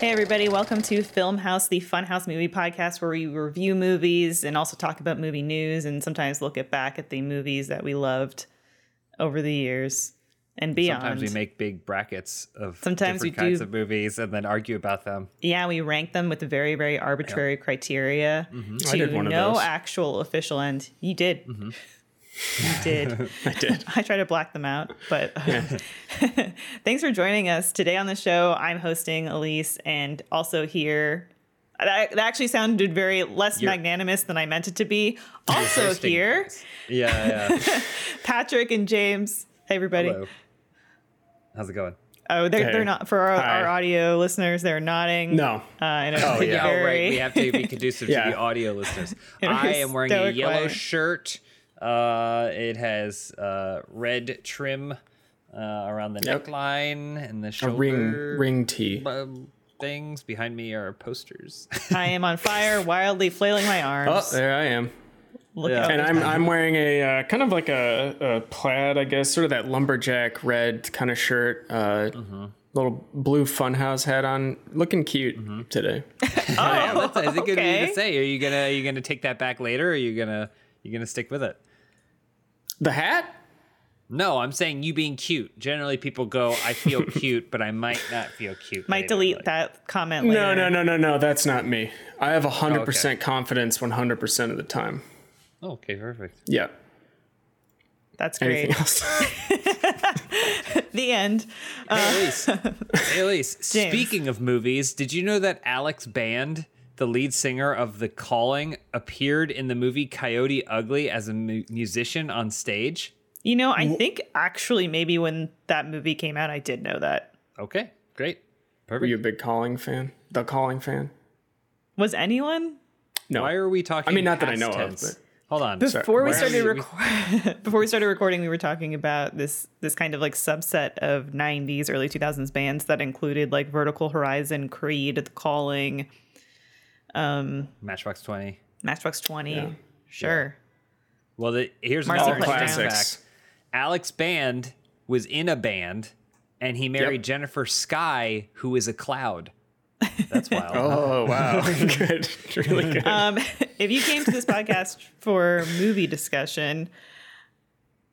Hey, everybody, welcome to Film House, the Funhouse movie podcast where we review movies and also talk about movie news and sometimes look at back at the movies that we loved over the years and beyond. Sometimes we make big brackets of Sometimes different we kinds do- of movies and then argue about them. yeah, we rank them with very, very arbitrary criteria Mm-hmm. to I did one of no those. actual official end. You did. Mm-hmm. You did. I did. I try to black them out, but uh, thanks for joining us today on the show. I'm hosting Elise, and also here. That, that actually sounded very less You're- magnanimous than I meant it to be. Also here, Yeah, yeah. Patrick and James. Hey, everybody. Hello. How's it going? Oh, they're, Hey. they're not for our, our audio listeners. They're nodding. No. uh, in a Oh, yeah. Oh, right. We have to be conducive Yeah. to the audio listeners. I am wearing a yellow way. shirt. Uh, it has uh, red trim uh, around the Yep. neckline and the A shoulder ring ring tee. um, things. Behind me are posters. I am on fire, wildly flailing my arms. Oh, there I am. Look Yeah. And I'm I'm wearing a uh, kind of like a, a plaid, I guess, sort of that lumberjack red kind of shirt. Uh, Little blue funhouse hat on, looking cute today. oh, that's, is it good okay. to say? Are you gonna are you gonna take that back later? Or are you gonna you gonna stick with it? The hat? No, I'm saying you being cute. Generally, people go, "I feel cute, but I might not feel cute." Might later." delete Like, that comment later. No, no, no, no, no. That's not me. I have hundred okay. percent confidence, one hundred percent of the time. Oh, okay, perfect. Yeah. That's great. Anything else? The end. Hey, Elise. hey, Elise. Speaking of movies, did you know that Alex Band, the lead singer of The Calling, appeared in the movie Coyote Ugly as a mu- musician on stage? You know, I think actually maybe when that movie came out, I did know that. Okay, great, Were perfect. you a big Calling fan? The Calling fan? Was anyone? No. Why are we talking? I mean, not that I past know of, but- Hold on. Before we started we- record, before we started recording, we were talking about this this kind of like subset of '90s, early 2000s bands that included like Vertical Horizon, Creed, The Calling, Matchbox Twenty. Matchbox 20. Yeah. Sure. Well, the, here's Marcy another Playground. interesting Classics. fact. Alex Band was in a band, and he married Yep. Jennifer Sky, who is a cloud. That's wild. Oh wow, good, really good. Um, if you came to this podcast for movie discussion,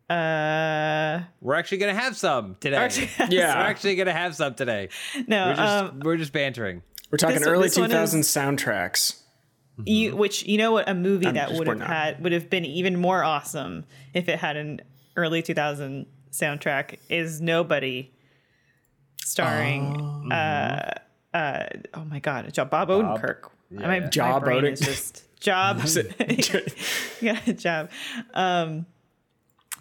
uh, We're actually gonna have some today. actually, yeah, We're actually gonna have some today. no, We're just um, we're just bantering. We're talking this- early 2000s is- soundtracks. you which you know what a movie I'm that would have had would have been even more awesome if it had an early 2000 soundtrack is nobody starring uh uh oh my god job bob odenkirk. My, my Job brain Oden- is just job yeah job. Um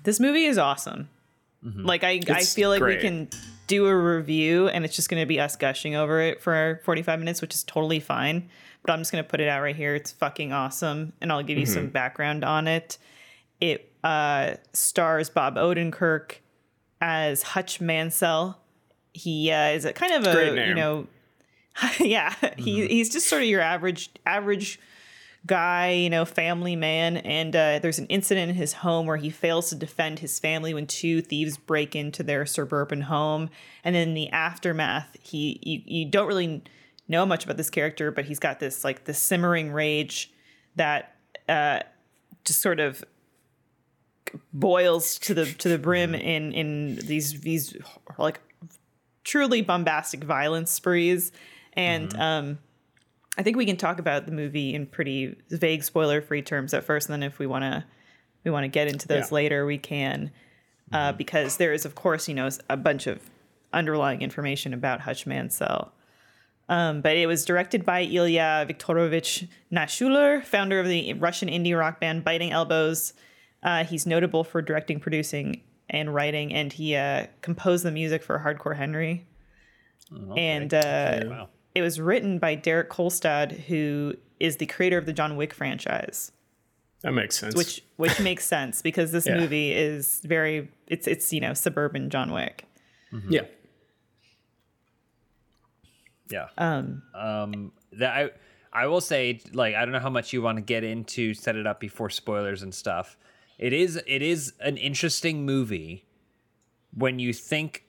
this movie is awesome. Like i i feel like great. we can do a review and it's just going to be us gushing over it for 45 minutes which is totally fine but i'm just going to put it out right here. It's fucking awesome and i'll give you some background on it. It uh stars bob odenkirk as hutch mansell. He uh, is a kind of a you know yeah he, he's just sort of your average average guy, you know, family man, and uh, there's an incident in his home where he fails to defend his family when two thieves break into their suburban home, and then in the aftermath, he you, you don't really know much about this character, but he's got this like this simmering rage that uh, just sort of boils to the to the brim in in these these like truly bombastic violence sprees. And um I think we can talk about the movie in pretty vague spoiler free terms at first, and then if we want to we want to get into those Yeah. later, we can, uh, because there is of course you know a bunch of underlying information about Hutch Mansell. Um, but it was directed by Ilya Viktorovich Naishuller, founder of the Russian indie rock band Biting Elbows. Uh, he's notable for directing, producing, and writing, and he uh, composed the music for Hardcore Henry. And uh, Wow. It was written by Derek Kolstad, who is the creator of the John Wick franchise, That makes sense. which which makes sense because this Yeah. movie is very it's it's you know suburban John Wick. yeah, Yeah. Um. Um. That I I will say like I don't know how much you want to get into set it up before spoilers and stuff. It is it is an interesting movie when you think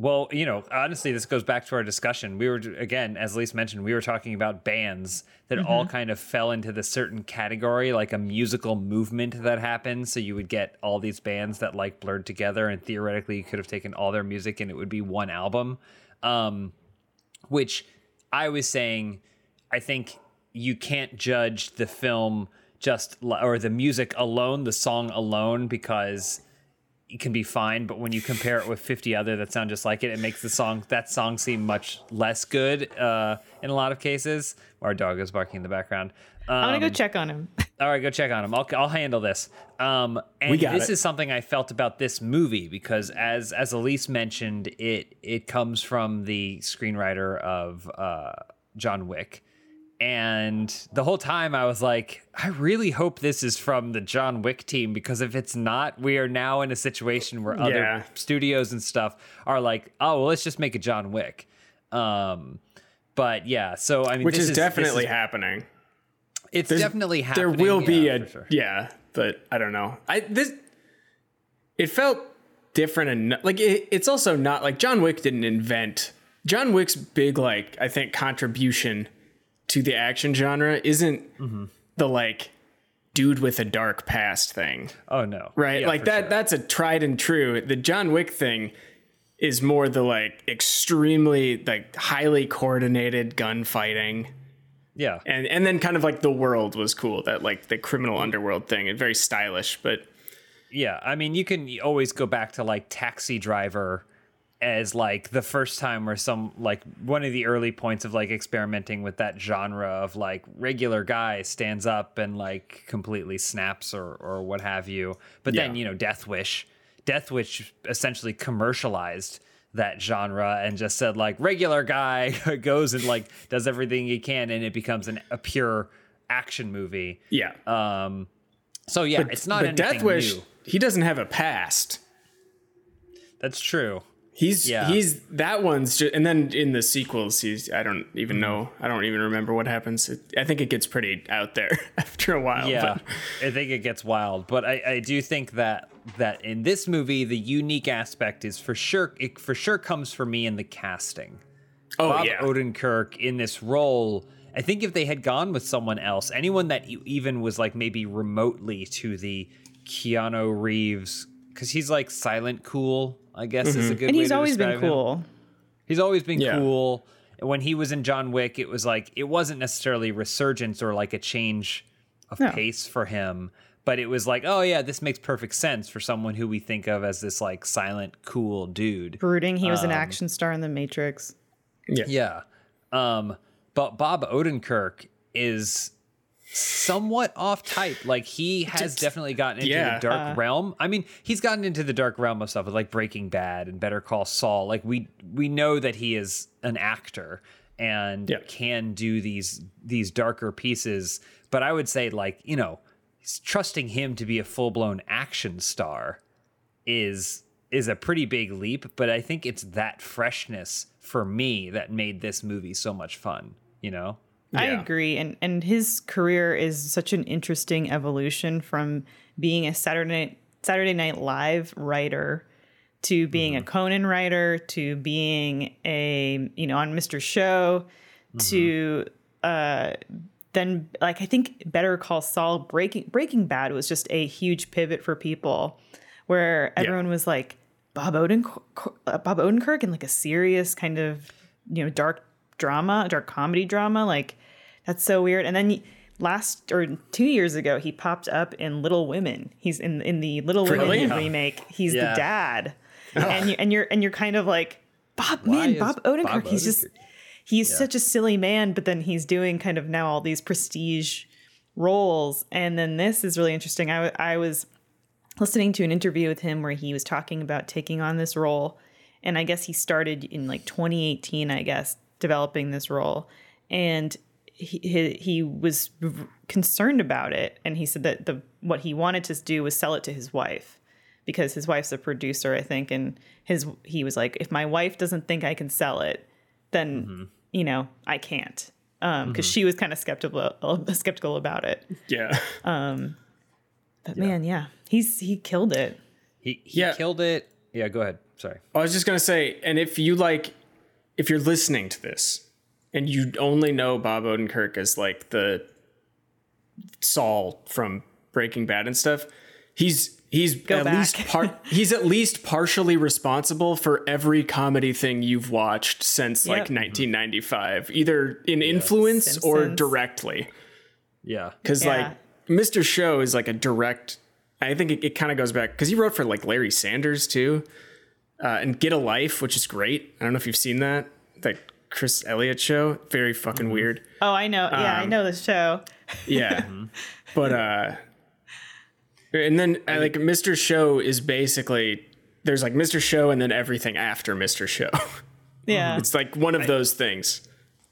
well, you know, honestly, this goes back to our discussion. We were again, as Lise mentioned, we were talking about bands that all kind of fell into the certain category, like a musical movement that happened. So you would get all these bands that like blurred together, and theoretically, you could have taken all their music and it would be one album. Um, which I was saying, I think you can't judge the film just or the music alone, the song alone, because can be fine. But when you compare it with 50 other that sound just like it, it makes the song that song seem much less good uh, in a lot of cases. Our dog is barking in the background. Um, I'm gonna go check on him. all right, go check on him. I'll, I'll handle this. Um, and We got this it. is something I felt about this movie because, as as Elise mentioned, it it comes from the screenwriter of uh, John Wick, and the whole time I was like, I really hope this is from the John Wick team because if it's not, we are now in a situation where other Yeah. studios and stuff are like, oh, well, let's just make a John Wick. Um, but yeah, so I mean, which this is, this definitely is- happening. it's There's- definitely happening. There will be yeah, a for sure. yeah, but I don't know. I this it felt different and like it, it's also not like John Wick didn't invent John Wick's big like I think contribution to the action genre isn't Mm-hmm. the like dude with a dark past thing. Oh no, right Yeah, like that sure. that's a tried and true the john wick thing is more the like extremely like highly coordinated gunfighting Yeah, and and then kind of like the world was cool that like the criminal underworld thing and very stylish but yeah. I mean, you can always go back to like Taxi Driver as like the first time where some like one of the early points of like experimenting with that genre of like regular guy stands up and like completely snaps or or what have you. But then you know, Death Wish, Death Wish essentially commercialized that genre and just said like regular guy goes and like does everything he can and it becomes an, a pure action movie. yeah Um, so yeah, it's not but death wish new. he doesn't have a past That's true. He's Yeah. he's that one's just, and then in the sequels, he's I don't even Mm-hmm. know I don't even remember what happens. It, I think it gets pretty out there after a while. Yeah, but- I think it gets wild, but I, I do think that that in this movie, the unique aspect is for sure. It for sure comes for me in the casting. oh Bob yeah, Odenkirk in this role. I think if they had gone with someone else, anyone that even was like maybe remotely to the Keanu Reeves, because he's like silent cool. I guess is a good. And way he's to always been describe him. cool. He's always been Yeah. cool. When he was in John Wick, it was like it wasn't necessarily resurgence or like a change of No. pace for him, but it was like, oh yeah, this makes perfect sense for someone who we think of as this like silent, cool dude. Brooding. He Um, was an action star in The Matrix. Yeah. Um, but Bob Odenkirk is somewhat off type. Like he has definitely gotten into yeah. the dark uh. realm. I mean, he's gotten into the dark realm of stuff with like Breaking Bad and Better Call Saul. Like we we know that he is an actor and Yeah. can do these these darker pieces. But I would say like, you know, trusting him to be a full-blown action star is is a pretty big leap, but I think it's that freshness for me that made this movie so much fun, you know? I agree, and and his career is such an interesting evolution from being a Saturday Night, Saturday Night Live writer to being Mm-hmm. a Conan writer to being a you know on Mr. Show to uh, then like I think Better Call Saul Breaking Breaking Bad was just a huge pivot for people where everyone was like Bob Odenkirk, uh, Bob Odenkirk in like a serious kind of you know dark drama, dark comedy drama. Like that's so weird. And then last or two years ago, he popped up in Little Women. He's in in the Little Really? Women remake. He's Yeah. the dad, and you and you're and you're kind of like Bob man, Bob Odenkirk. Bob he's just Odenkirk- he's such a silly man, but then he's doing kind of now all these prestige roles. And then this is really interesting. I, w- I was listening to an interview with him where he was talking about taking on this role. And I guess he started in like 2018, I guess, developing this role. And he, he, he was concerned about it. And he said that the what he wanted to do was sell it to his wife because his wife's a producer, I think. And his he was like, if my wife doesn't think I can sell it, then mm-hmm. you know I can't. Um, because mm-hmm. she was kind of skeptical skeptical about it. yeah. Um, but man, yeah, he's he killed it. He, he Yeah. killed it. Yeah, go ahead. Sorry. I was just gonna say, and if you like, if you're listening to this and you only know Bob Odenkirk as like the Saul from Breaking Bad and stuff, he's he's Go at back. least par- he's at least partially responsible for every comedy thing you've watched since like 1995, either in influence or directly. Yeah. Because Yeah. like Mr. Show is like a direct. I think it, it kind of goes back because he wrote for like Larry Sanders too, uh, and Get a Life, which is great. I don't know if you've seen that that Chris Elliott show. Very fucking Mm-hmm. weird. Oh, I know. Yeah, Um, I know this show. Yeah, but uh, and then uh, like Mr. Show is basically there's like Mr. Show and then everything after Mr. Show. Yeah. it's like one of those things.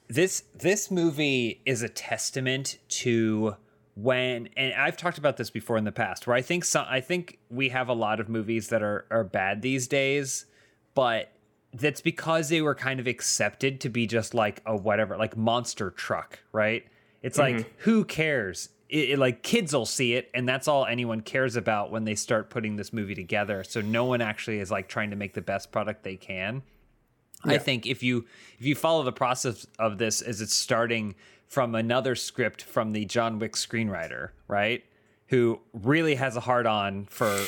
this this movie is a testament to when and I've talked about this before in the past where I think some I think we have a lot of movies that are are bad these days but that's because they were kind of accepted to be just like a whatever like monster truck right? It's like mm-hmm. who cares? It, it- like kids will see it and that's all anyone cares about when they start putting this movie together. So no one actually is like trying to make the best product they can. I think if you if you follow the process of this as it's starting from another script from the John Wick screenwriter, right? Who really has a hard on for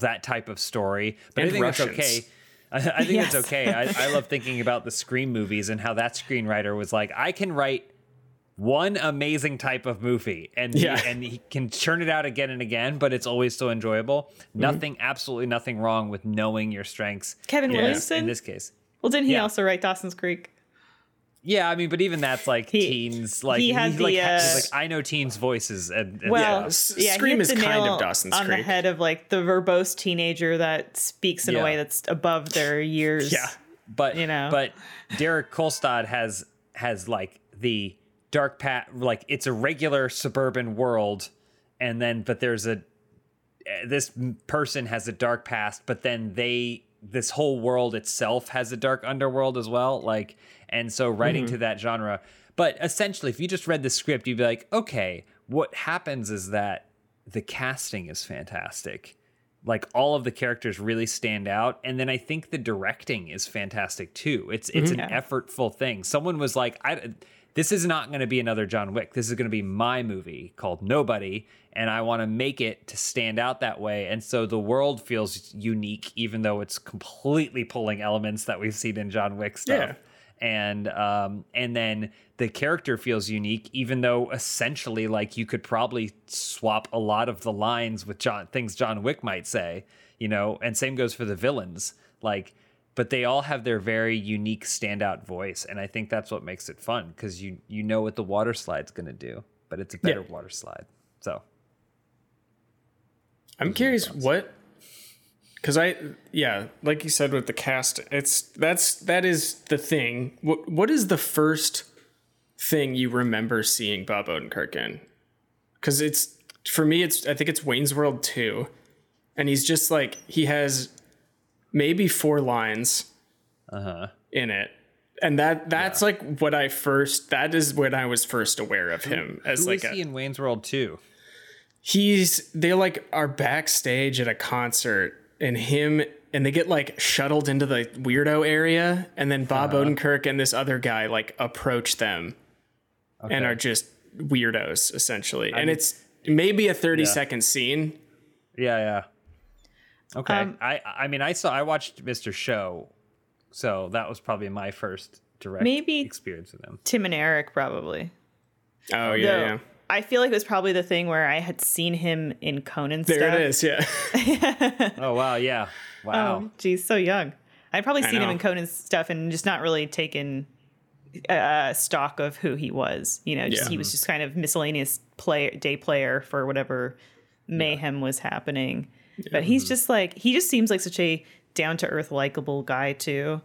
that type of story. But And I think Russians. it's okay. I, I think it's Yes. okay. I, I love thinking about the Scream movies and how that screenwriter was like, I can write one amazing type of movie and Yeah. he, and he can churn it out again and again, but it's always so enjoyable. Mm-hmm. Nothing, absolutely nothing wrong with knowing your strengths. Kevin Yeah. Williamson. In this case, well, didn't he yeah. also write Dawson's Creek? Yeah, I mean, but even that's like He- teens. Like he had he's like, the, he's uh, like I know teens' voices. And, and Well, Yeah, yeah, Scream is hit the kind of nail Dawson's on the head of like the verbose teenager that speaks in Yeah. a way that's above their years. Yeah. but you know. but Derek Kolstad has has like the dark pat like it's a regular suburban world, and then but there's a eh, this person has a dark past, but then they this whole world itself has a dark underworld as well. Like and so writing to mm-hmm. that genre. But essentially, if you just read the script, you'd be like, okay, what happens is that the casting is fantastic. Like all of the characters really stand out, and then I think the directing is fantastic too. It's it's mm-hmm. an effortful thing. Someone was like, I this is not going to be another John Wick. This is going to be my movie called Nobody, and I want to make it to stand out that way. And so the world feels unique, even though it's completely pulling elements that we've seen in John Wick stuff. Yeah. And um, and then the character feels unique, even though essentially, like you could probably swap a lot of the lines with John things John Wick might say, you know. And same goes for the villains, like but they all have their very unique standout voice and i think that's what makes it fun because you you know what the water slide's going to do but it's a better Yeah. water slide so I'm curious what because I yeah, like you said with the cast, it's that's that is the thing. What what is the first thing you remember seeing Bob Odenkirk in? Because it's for me, it's I think it's Wayne's World two, and he's just like he has maybe four lines uh-huh in it. And that that's like what I first that is when I was first aware of him as who like a, he in wayne's world 2 he's they like are backstage at a concert and him and they get like shuttled into the weirdo area and then Bob Odenkirk and this other guy like approach them and are just weirdos essentially. and it's maybe a thirty second scene. yeah yeah okay Um, i i mean i saw i watched mr show so that was probably my first direct Maybe- experience with him Tim and Eric probably. Oh yeah, Though, yeah. I feel like it was probably the thing where I had seen him in Conan There stuff. it is, yeah. oh wow yeah wow Oh, geez, so young. I'd probably seen him in Conan's stuff and just not really taken uh, stock of who he was. You know, just Yeah. he was just kind of miscellaneous play day player for whatever mayhem was happening. But he's just like he just seems like such a down to earth, likable guy too.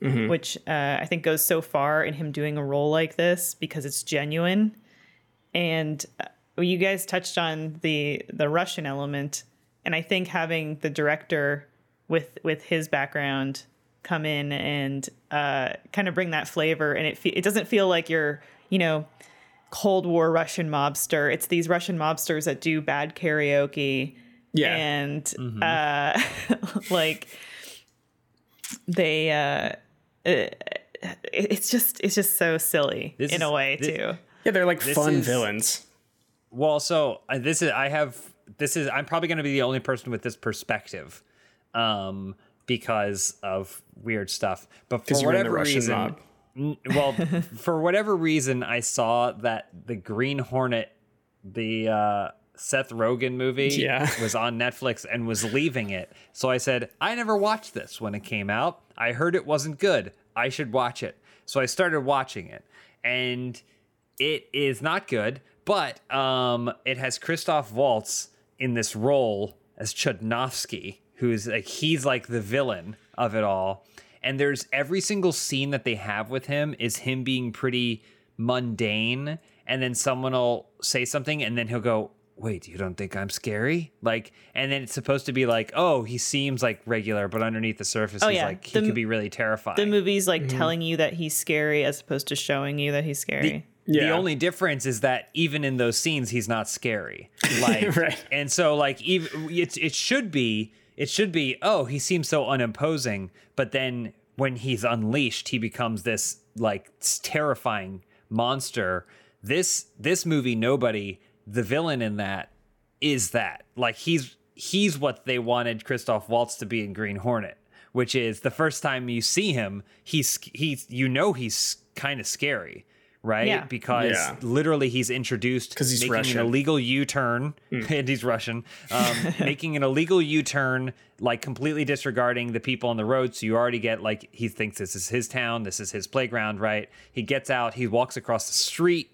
Which uh, I think goes so far in him doing a role like this because it's genuine. And uh, you guys touched on the the Russian element, and I think having the director with with his background come in and uh, kind of bring that flavor, and it fe- it doesn't feel like you're you know Cold War Russian mobster. It's these Russian mobsters that do bad karaoke Yeah. and uh, like they uh, it, it's just it's just so silly This in a way thi- too. Yeah, they're like This fun is- villains. Well, so uh, this is I have this is I'm probably going to be the only person with this perspective, um, because of weird stuff. But for Because you're in the whatever reason. N- well, for whatever reason, I saw that the Green Hornet, the uh, Seth Rogen movie, Yeah. was on Netflix and was leaving it. So I said, I never watched this when it came out. I heard it wasn't good. I should watch it. So I started watching it, and it is not good. But um, it has Christoph Waltz in this role as Chudnofsky, who's like he's like the villain of it all and there's every single scene that they have with him is him being pretty mundane and then someone will say something and then he'll go wait you don't think i'm scary like and then it's supposed to be like oh he seems like regular but underneath the surface he's yeah. like he The- could be really terrifying The movie's like telling you that he's scary as opposed to showing you that he's scary. The Yeah. only difference is that even in those scenes, he's not scary. Like, Right. and so like even it's it should be it should be oh he seems so unimposing, but then when he's unleashed, he becomes this like terrifying monster. This this movie, nobody the villain in that is that like he's he's what they wanted Christoph Waltz to be in Green Hornet, which is the first time you see him, he's he's you know he's kind of scary, right? Yeah. Because Yeah. literally he's introduced because he's making Russian. an illegal U-turn, and he's Russian, um, making an illegal U-turn, like completely disregarding the people on the road. So you already get like he thinks this is his town, this is his playground, right? He gets out, he walks across the street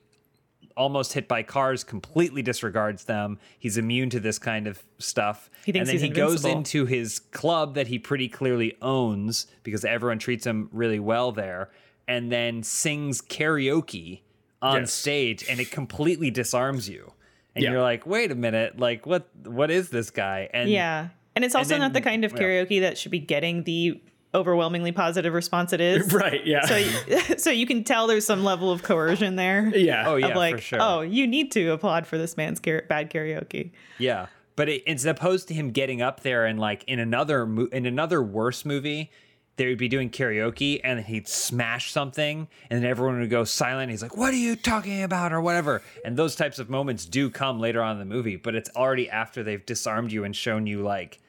almost hit by cars, completely disregards them. He's immune to this kind of stuff. He thinks and then he's he goes into his club that he pretty clearly owns because everyone treats him really well there, and then sings karaoke on Yes. stage, and it completely disarms you. And Yeah. you're like, wait a minute, like what? What is this guy? And Yeah. And it's also then- not the kind of yeah. karaoke that should be getting the overwhelmingly positive response it is. Right, yeah. So, so you can tell there's some level of coercion there. yeah. oh yeah, of like, for sure. oh, you need to applaud for this man's car- bad karaoke. Yeah, but it, it's opposed to him getting up there and like in another mo- in another worse movie, they would be doing karaoke and he'd smash something and then everyone would go silent. He's like, "What are you talking about?" or whatever. And those types of moments do come later on in the movie, but it's already after they've disarmed you and shown you like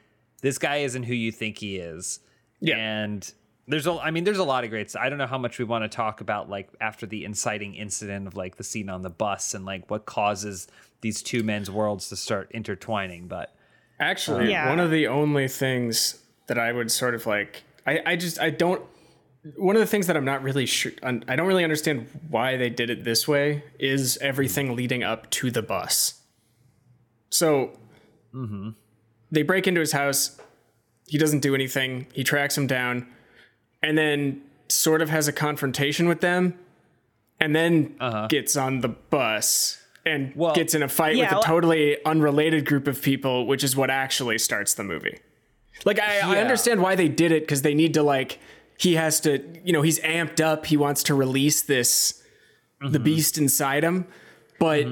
this guy isn't who you think he is. Yeah. And there's a I mean there's a lot of great I don't know how much we want to talk about like after the inciting incident of like the scene on the bus and like what causes these two men's worlds to start intertwining, but Actually, um, Yeah. one of the only things that I would sort of like, I, I just, I don't, one of the things that I'm not really sure, I don't really understand why they did it this way is everything leading up to the bus. So mm-hmm. they break into his house. He doesn't do anything. He tracks him down and then sort of has a confrontation with them and then uh-huh. gets on the bus and Well- gets in a fight Yeah, with a totally unrelated group of people, which is what actually starts the movie. Like I, I understand why they did it because they need to like he has to you know he's amped up he wants to release this Mm-hmm. the beast inside him, but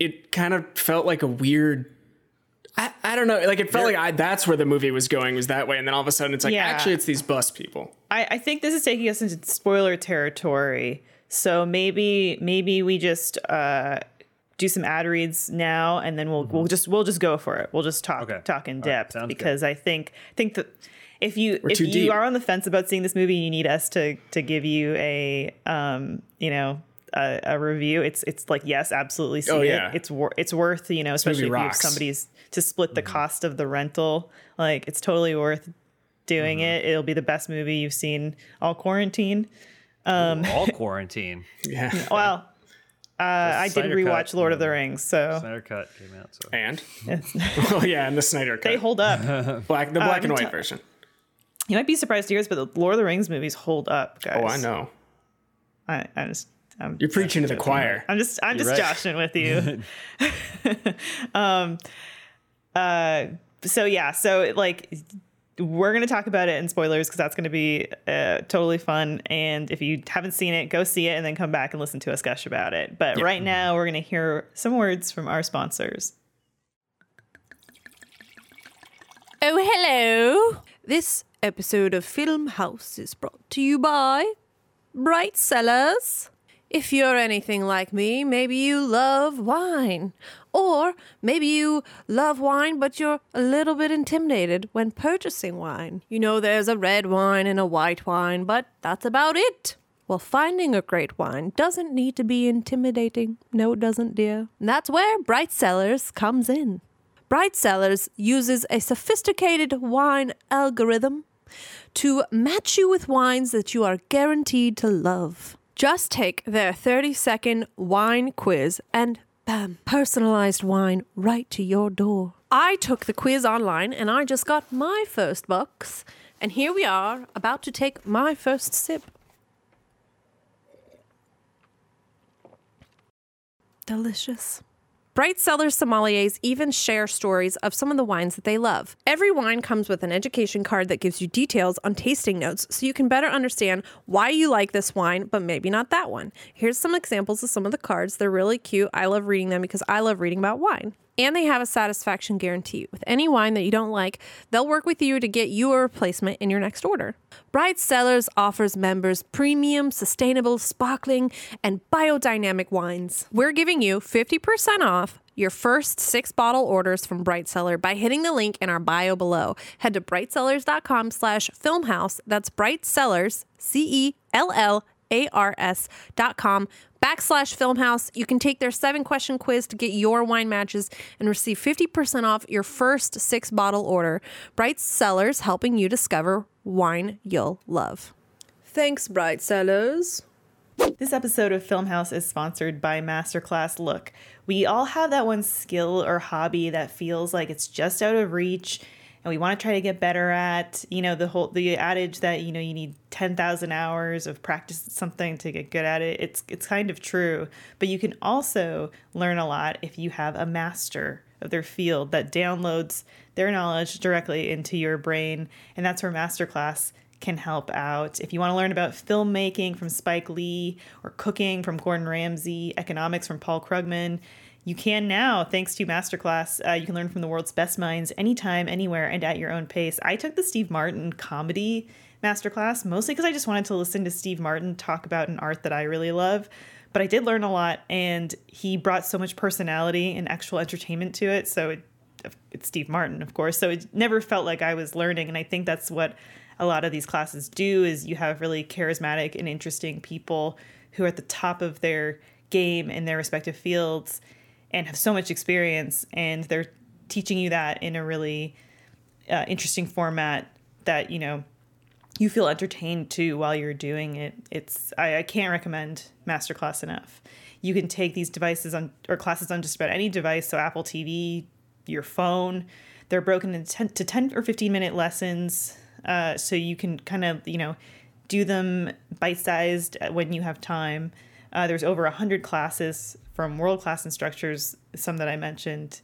it kind of felt like a weird. I, I don't know like it felt like I, that's where the movie was going was that way and then all of a sudden it's like Yeah. actually it's these bus people. I, I think this is taking us into spoiler territory. So maybe maybe we just uh, do some ad reads now, and then we'll we'll just we'll just go for it. We'll just talk Mm-hmm. Okay. talk in All right, depth sounds good. because I think think that if you if you deep. are on the fence about seeing this movie, you need us to to give you a um you know. A, a review. It's it's like yes, absolutely see Oh, it. It's wor- it's worth you know, especially if you have somebody's to split Mm-hmm. the cost of the rental. Like it's totally worth doing Mm-hmm. it. It'll be the best movie you've seen all quarantine. all quarantine. Yeah. Well, uh, I did rewatch Cut, Lord of the um, Rings, so Snyder Cut came out, so And it's, oh yeah, and the Snyder cut, they hold up. black the black I'm and white t- version. You might be surprised to hear this, but the Lord of the Rings movies hold up, guys. Oh, I know. I, I just, I'm, You're preaching to the choir. I'm just, I'm just right. joshing with you. um, uh, so yeah, so like we're gonna talk about it in spoilers because that's gonna be uh, totally fun. And if you haven't seen it, go see it and then come back and listen to us gush about it. But right now, we're gonna hear some words from our sponsors. Oh, hello. This episode of Film House is brought to you by Bright Cellars. If you're anything like me, maybe you love wine. Or maybe you love wine, but you're a little bit intimidated when purchasing wine. You know, there's a red wine and a white wine, but that's about it. Well, finding a great wine doesn't need to be intimidating. No, it doesn't, dear. And that's where Bright Cellars comes in. Bright Cellars uses a sophisticated wine algorithm to match you with wines that you are guaranteed to love. Just take their 30 second wine quiz and bam, personalized wine right to your door. I took the quiz online and I just got my first box. And here we are, about to take my first sip. Delicious. Bright Cellars sommeliers even share stories of some of the wines that they love. Every wine comes with an education card that gives you details on tasting notes so you can better understand why you like this wine, but maybe not that one. Here's some examples of some of the cards. They're really cute. I love reading them because I love reading about wine. And they have a satisfaction guarantee. With any wine that you don't like, they'll work with you to get you a replacement in your next order. Bright Cellars offers members premium, sustainable, sparkling, and biodynamic wines. We're giving you 50% off your first six bottle orders from Bright Cellar by hitting the link in our bio below. Head to brightcellars.com slash filmhouse. That's Bright Cellars, C-E-L-L a-R-S dot com backslash filmhouse. You can take their seven question quiz to get your wine matches and receive 50% off your first six bottle order. Bright Cellars helping you discover wine you'll love. Thanks, Bright Cellars. This episode of Filmhouse is sponsored by Masterclass Look. We all have that one skill or hobby that feels like it's just out of reach and we want to try to get better at. You know, the whole the adage that, you know, you need 10,000 hours of practice something to get good at it. It's it's kind of true, but you can also learn a lot if you have a master of their field that downloads their knowledge directly into your brain, and that's where Masterclass can help out. If you want to learn about filmmaking from Spike Lee or cooking from Gordon Ramsay, economics from Paul Krugman, you can now, thanks to Masterclass. Uh, you can learn from the world's best minds anytime, anywhere, and at your own pace. I took the Steve Martin comedy masterclass mostly because I just wanted to listen to Steve Martin talk about an art that I really love. But I did learn a lot, and he brought so much personality and actual entertainment to it. So it, it's Steve Martin, of course. So it never felt like I was learning, and I think that's what a lot of these classes do is you have really charismatic and interesting people who are at the top of their game in their respective fields and have so much experience and they're teaching you that in a really uh, interesting format that you know you feel entertained too while you're doing it. It's I, I can't recommend masterclass enough. You can take these devices on or classes on just about any device so apple tv your phone. They're broken into 10, to 10 or 15 minute lessons uh, so you can kind of you know do them bite sized when you have time. Uh, there's over 100 classes from world class instructors, some that I mentioned.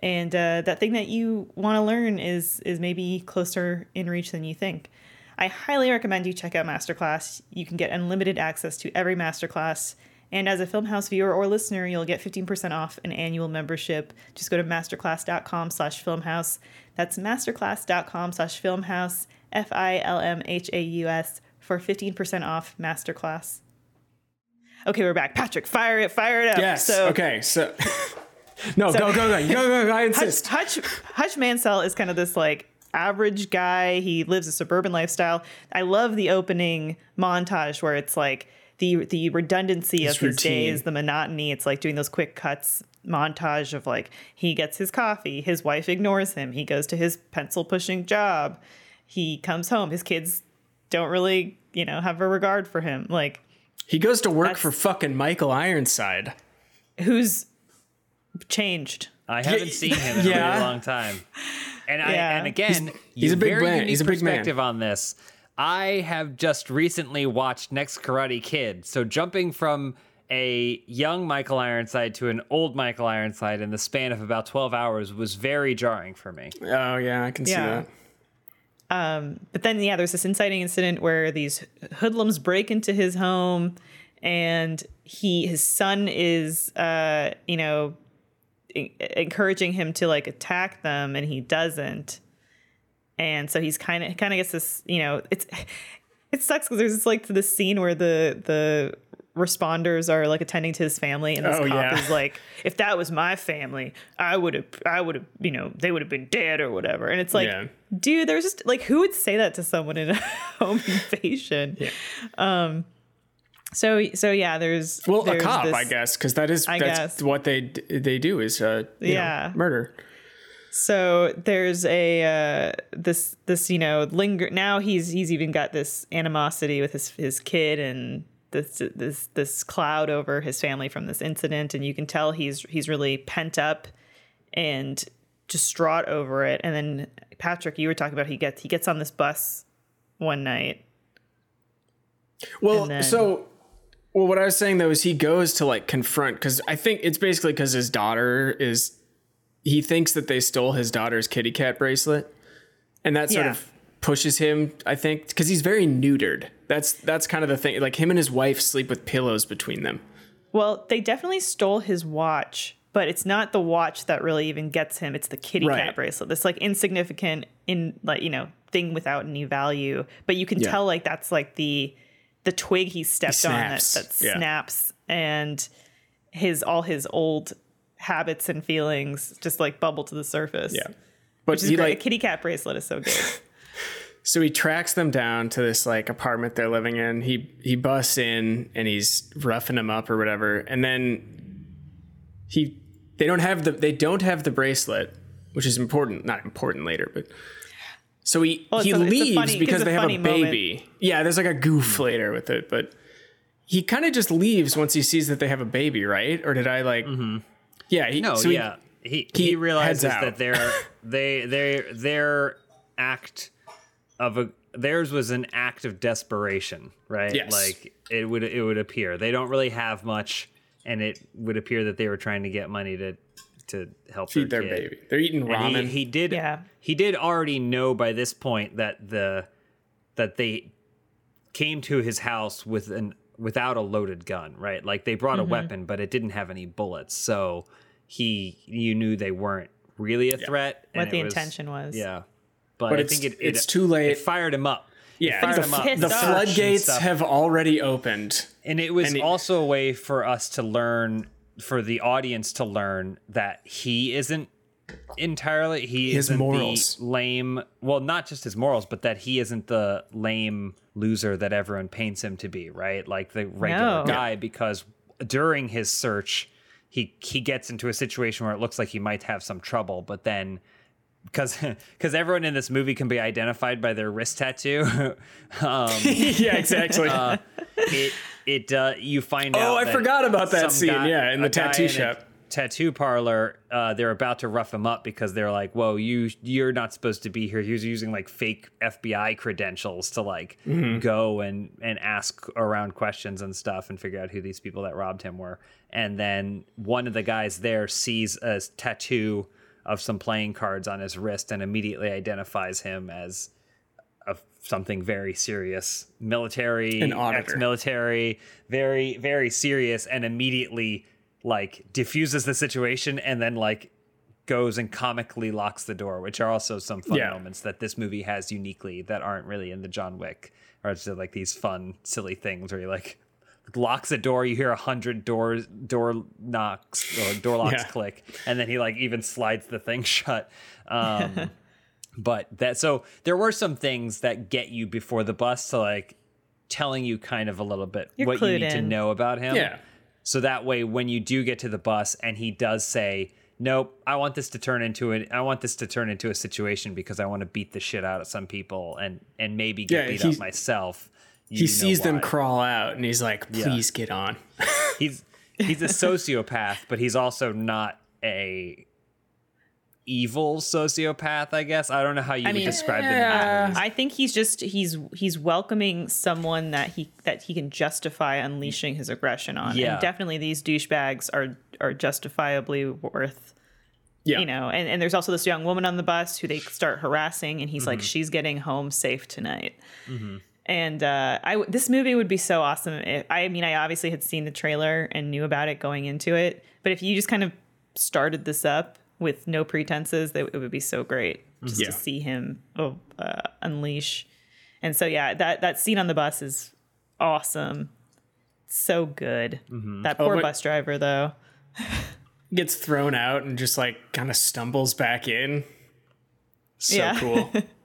And uh, that thing that you want to learn is is maybe closer in reach than you think. I highly recommend you check out Masterclass. You can get unlimited access to every masterclass. And as a Filmhouse viewer or listener, you'll get 15% off an annual membership. Just go to masterclass.com slash filmhouse. That's masterclass.com slash filmhouse, F I L M H A U S, for 15% off Masterclass. Okay, we're back. Patrick, fire it, fire it up. Yes. So, okay. So, no, So- go, go, go, go, go, go. I Hutch, insist. Hutch, Hutch Mansell is kind of this like average guy. He lives a suburban lifestyle. I love the opening montage where it's like the the redundancy His of his routine. days, the monotony. It's like doing those quick cuts montage of like he gets his coffee, his wife ignores him, he goes to his pencil pushing job, he comes home, his kids don't really you know have a regard for him. Like He goes to work That's- for fucking Michael Ironside. who's changed? I haven't seen him in a really long time. And I and again, he's you a big man. He's a big man. perspective on this. I have just recently watched Next Karate Kid, so jumping from a young Michael Ironside to an old Michael Ironside in the span of about 12 hours was very jarring for me. Oh yeah, I can see Yeah. That. But then, yeah, there's this inciting incident where these hoodlums break into his home, and he, his son, is, uh, you know, en- encouraging him to like attack them, and he doesn't. and so he's kind of kind of gets this. You know, it's it sucks because there's this like this scene where the the responders are like attending to his family and this Oh, cop yeah. is like if that was my family i would have i would have you know they would have been dead or whatever and it's like Yeah. dude there's just like who would say that to someone in a home invasion um so so yeah there's Well, a cop, this- I guess, because that is I that's guess. what they they do is uh, you know, Yeah. murder. So there's a uh, this this you know linger now he's he's even got this animosity with his his kid and this this this cloud over his family from this incident and you can tell he's he's really pent up and distraught over it and then Patrick you were talking about he gets he gets on this bus one night Well, then- so well, what I was saying though is he goes to like confront because I think it's basically because his daughter is he thinks that they stole his daughter's kitty cat bracelet, and that sort Yeah. of pushes him. I think because he's very neutered. That's that's kind of the thing. Like him and his wife sleep with pillows between them. Well, they definitely stole his watch, but it's not the watch that really even gets him. It's the kitty Right. cat bracelet. This like insignificant in like, you know, thing without any value. But you can Yeah. tell like that's like the the twig he stepped on that, snaps. that Yeah. snaps and his all his old habits and feelings just like bubble to the surface. Yeah, but Which is great. like a kitty cat bracelet is so good. So he tracks them down to this like apartment they're living in. He he busts in and he's roughing them up or whatever. And then he they don't have the they don't have the bracelet, which is important, not important later, but so he Well, he a- leaves funny- because they have a funny moment. baby. Yeah, there's like a goof mm. later with it, but he kind of just leaves once he sees that they have a baby, right? Or did I like mm-hmm. Yeah, he, No, so yeah. He, he he, realizes that their they they their act of a theirs was an act of desperation, right? Yes. Like it would it would appear they don't really have much, and it would appear that they were trying to get money to to help feed their kid. baby. They're eating And ramen. he, he did Yeah. he did already know by this point that the that they came to his house with an without a loaded gun, right? Like they brought Mm-hmm. a weapon, but it didn't have any bullets. So he you knew they weren't really a threat. and What the was- intention was. Yeah. But, But I it's- think it, it's too late. It fired him up. yeah, fired the, him up. the floodgates have already opened. And it was And it- also a way for us to learn, for the audience to learn that he isn't entirely he His isn't morals. the lame. Well, not just his morals, but that he isn't the lame loser that everyone paints him to be. Right, like the regular No. guy. Because during his search, he he gets into a situation where it looks like he might have some trouble, but then because because everyone in this movie can be identified by their wrist tattoo. um, yeah, exactly. it it uh, you find out. Oh, I forgot about that scene, yeah, in the tattoo shop. tattoo parlor. Uh, they're about to rough him up because they're like, "Whoa, you you're not supposed to be here." He was using like fake FBI credentials to like Mm-hmm. go and and ask around questions and stuff and figure out who these people that robbed him were. And then one of the guys there sees a tattoo of some playing cards on his wrist and immediately identifies him as of something very serious military ex-military very very serious and immediately like diffuses the situation and then like goes and comically locks the door which are also some fun Yeah. moments that this movie has uniquely that aren't really in the john wick or it's just like these fun silly things where he like locks a door you hear a hundred doors door knocks or door locks Yeah. click and then he like even slides the thing shut um but that so there were some things that get you before the bus to like telling you kind of a little bit You're what you need to know about him Yeah. so that way when you do get to the bus and he does say nope i want this to turn into it i want this to turn into a situation because i want to beat the shit out of some people and and maybe get Yeah, beat up myself he know sees them crawl out and he's like, please get on. he's he's a sociopath, but he's also not a evil sociopath. I guess I don't know how you would mean, describe them. I think he's just he's he's welcoming someone that he that he can justify unleashing his aggression on. Yeah. And definitely these douchebags are are justifiably worth Yeah. you know, and, and there's also this young woman on the bus who they start harassing and he's Mm-hmm. like, She's getting home safe tonight. And uh, I w- this movie would be so awesome. If, I mean, I obviously had seen the trailer and knew about it going into it, but if you just kind of started this up with no pretenses, that it would be so great. just Yeah. to see him oh, uh, unleash. And so yeah, that that scene on the bus is awesome, so good. That poor but- bus driver though. Gets thrown out and just like kind of stumbles back in. So Yeah. cool.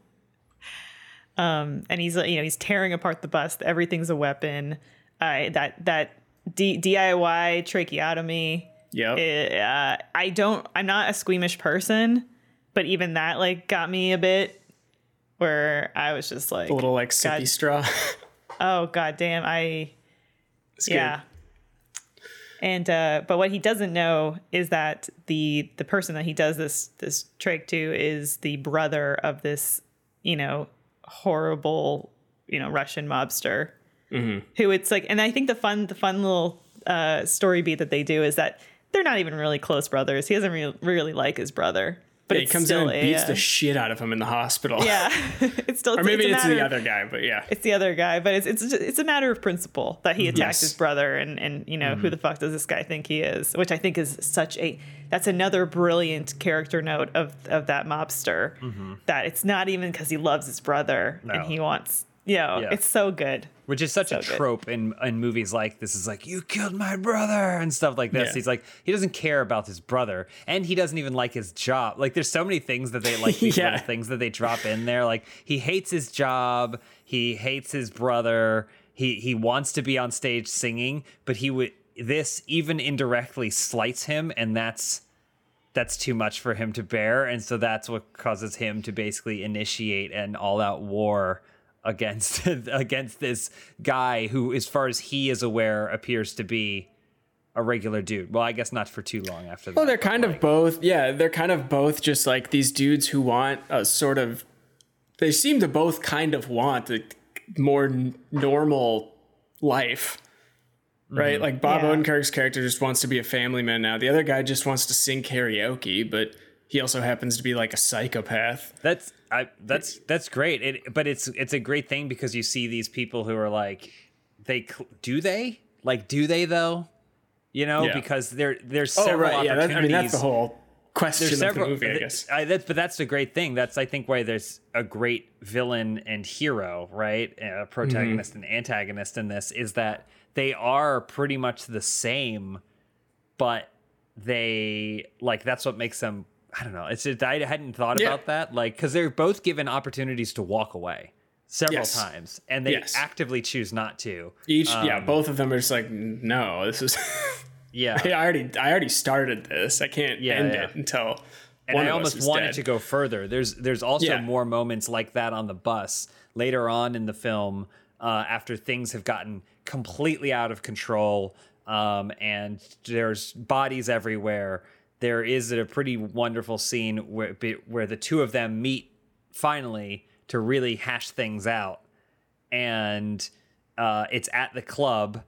and he's you know he's tearing apart the bust. Everything's a weapon. Uh, that that D- DIY tracheotomy. Yeah. uh, I don't. I'm not a squeamish person, but even that like got me a bit. Where I was just like, a little like sippy God- straw. oh god damn, I It's good. yeah. And uh, but what he doesn't know is that the the person that he does this this trach to is the brother of this you know horrible you know Russian mobster who it's like and I think the fun the fun little uh, story beat that they do is that they're not even really close brothers. He doesn't re- really like his brother, but he it's comes in and beats a, the shit out of him in the hospital. yeah. it's still or maybe it's, matter- the other guy, but yeah. it's the other guy, but it's it's it's a matter of principle that he attacked Yes. his brother, and and you know who mm-hmm. the fuck does this guy think he is? Which I think is such a that's another brilliant character note of of that mobster mm-hmm. that it's not even because he loves his brother and he wants know Yeah. it's so good. Which is such So a good. trope in in movies like this is like you killed my brother and stuff like this. Yeah. He's like he doesn't care about his brother and he doesn't even like his job. Like there's so many things that they like these Yeah. little things that they drop in there. Like he hates his job, he hates his brother, he he wants to be on stage singing, but he would this even indirectly slights him and that's that's too much for him to bear and so that's what causes him to basically initiate an all-out war against against this guy who as far as he is aware appears to be a regular dude well i guess not for too long after that Well, they're kind of both. Yeah, they're kind of both just like these dudes who want a sort of. They seem to both kind of want a more n- normal life, right? Mm-hmm. Like Bob Yeah. Odenkirk's character just wants to be a family man now. The other guy just wants to sing karaoke, but he also happens to be like a psychopath. That's I that's that's great. It but it's it's a great thing because you see these people who are like they do they like do they though you know Yeah. because there there's several Oh, several right. Yeah, opportunities. I mean that's the whole question there's of several the movie, I guess. I, that's, but that's the great thing. That's I think why there's a great villain and hero, right? A protagonist mm-hmm. and antagonist in this is that they are pretty much the same, but they like that's what makes them. I don't know. It's just, I hadn't thought Yeah. about that, like because they're both given opportunities to walk away several Yes. times, and they Yes. actively choose not to. Each, yeah, um, both of them are just like, no, this is. Yeah, I already, I already started this. I can't Yeah, end yeah. it until. and I almost wanted dead. to go further. There's there's also Yeah. more moments like that on the bus later on in the film uh, after things have gotten completely out of control um, and there's bodies everywhere. There is a pretty wonderful scene where where the two of them meet finally to really hash things out, and uh, it's at the club,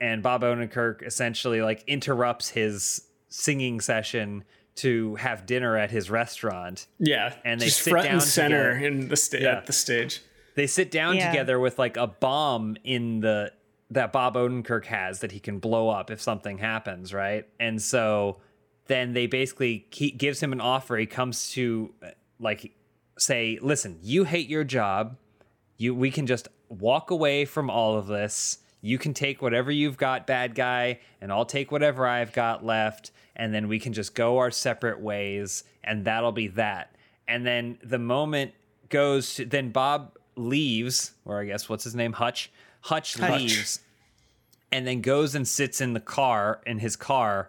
and Bob Odenkirk essentially like interrupts his singing session to have dinner at his restaurant. Yeah, and they just sit front down and center together. in the sta- Yeah. at the stage. They sit down Yeah. together with like a bomb in the that Bob Odenkirk has that he can blow up if something happens, right? And so then they basically he gives him an offer. He comes to uh, like say, "Listen, you hate your job. You we can just walk away from all of this. You can take whatever you've got, bad guy, and I'll take whatever I've got left, and then we can just go our separate ways, and that'll be that." And then the moment goes to, then Bob leaves, or I guess what's his name? Hutch. Hutch, Hutch. leaves and then goes and sits in the car in his car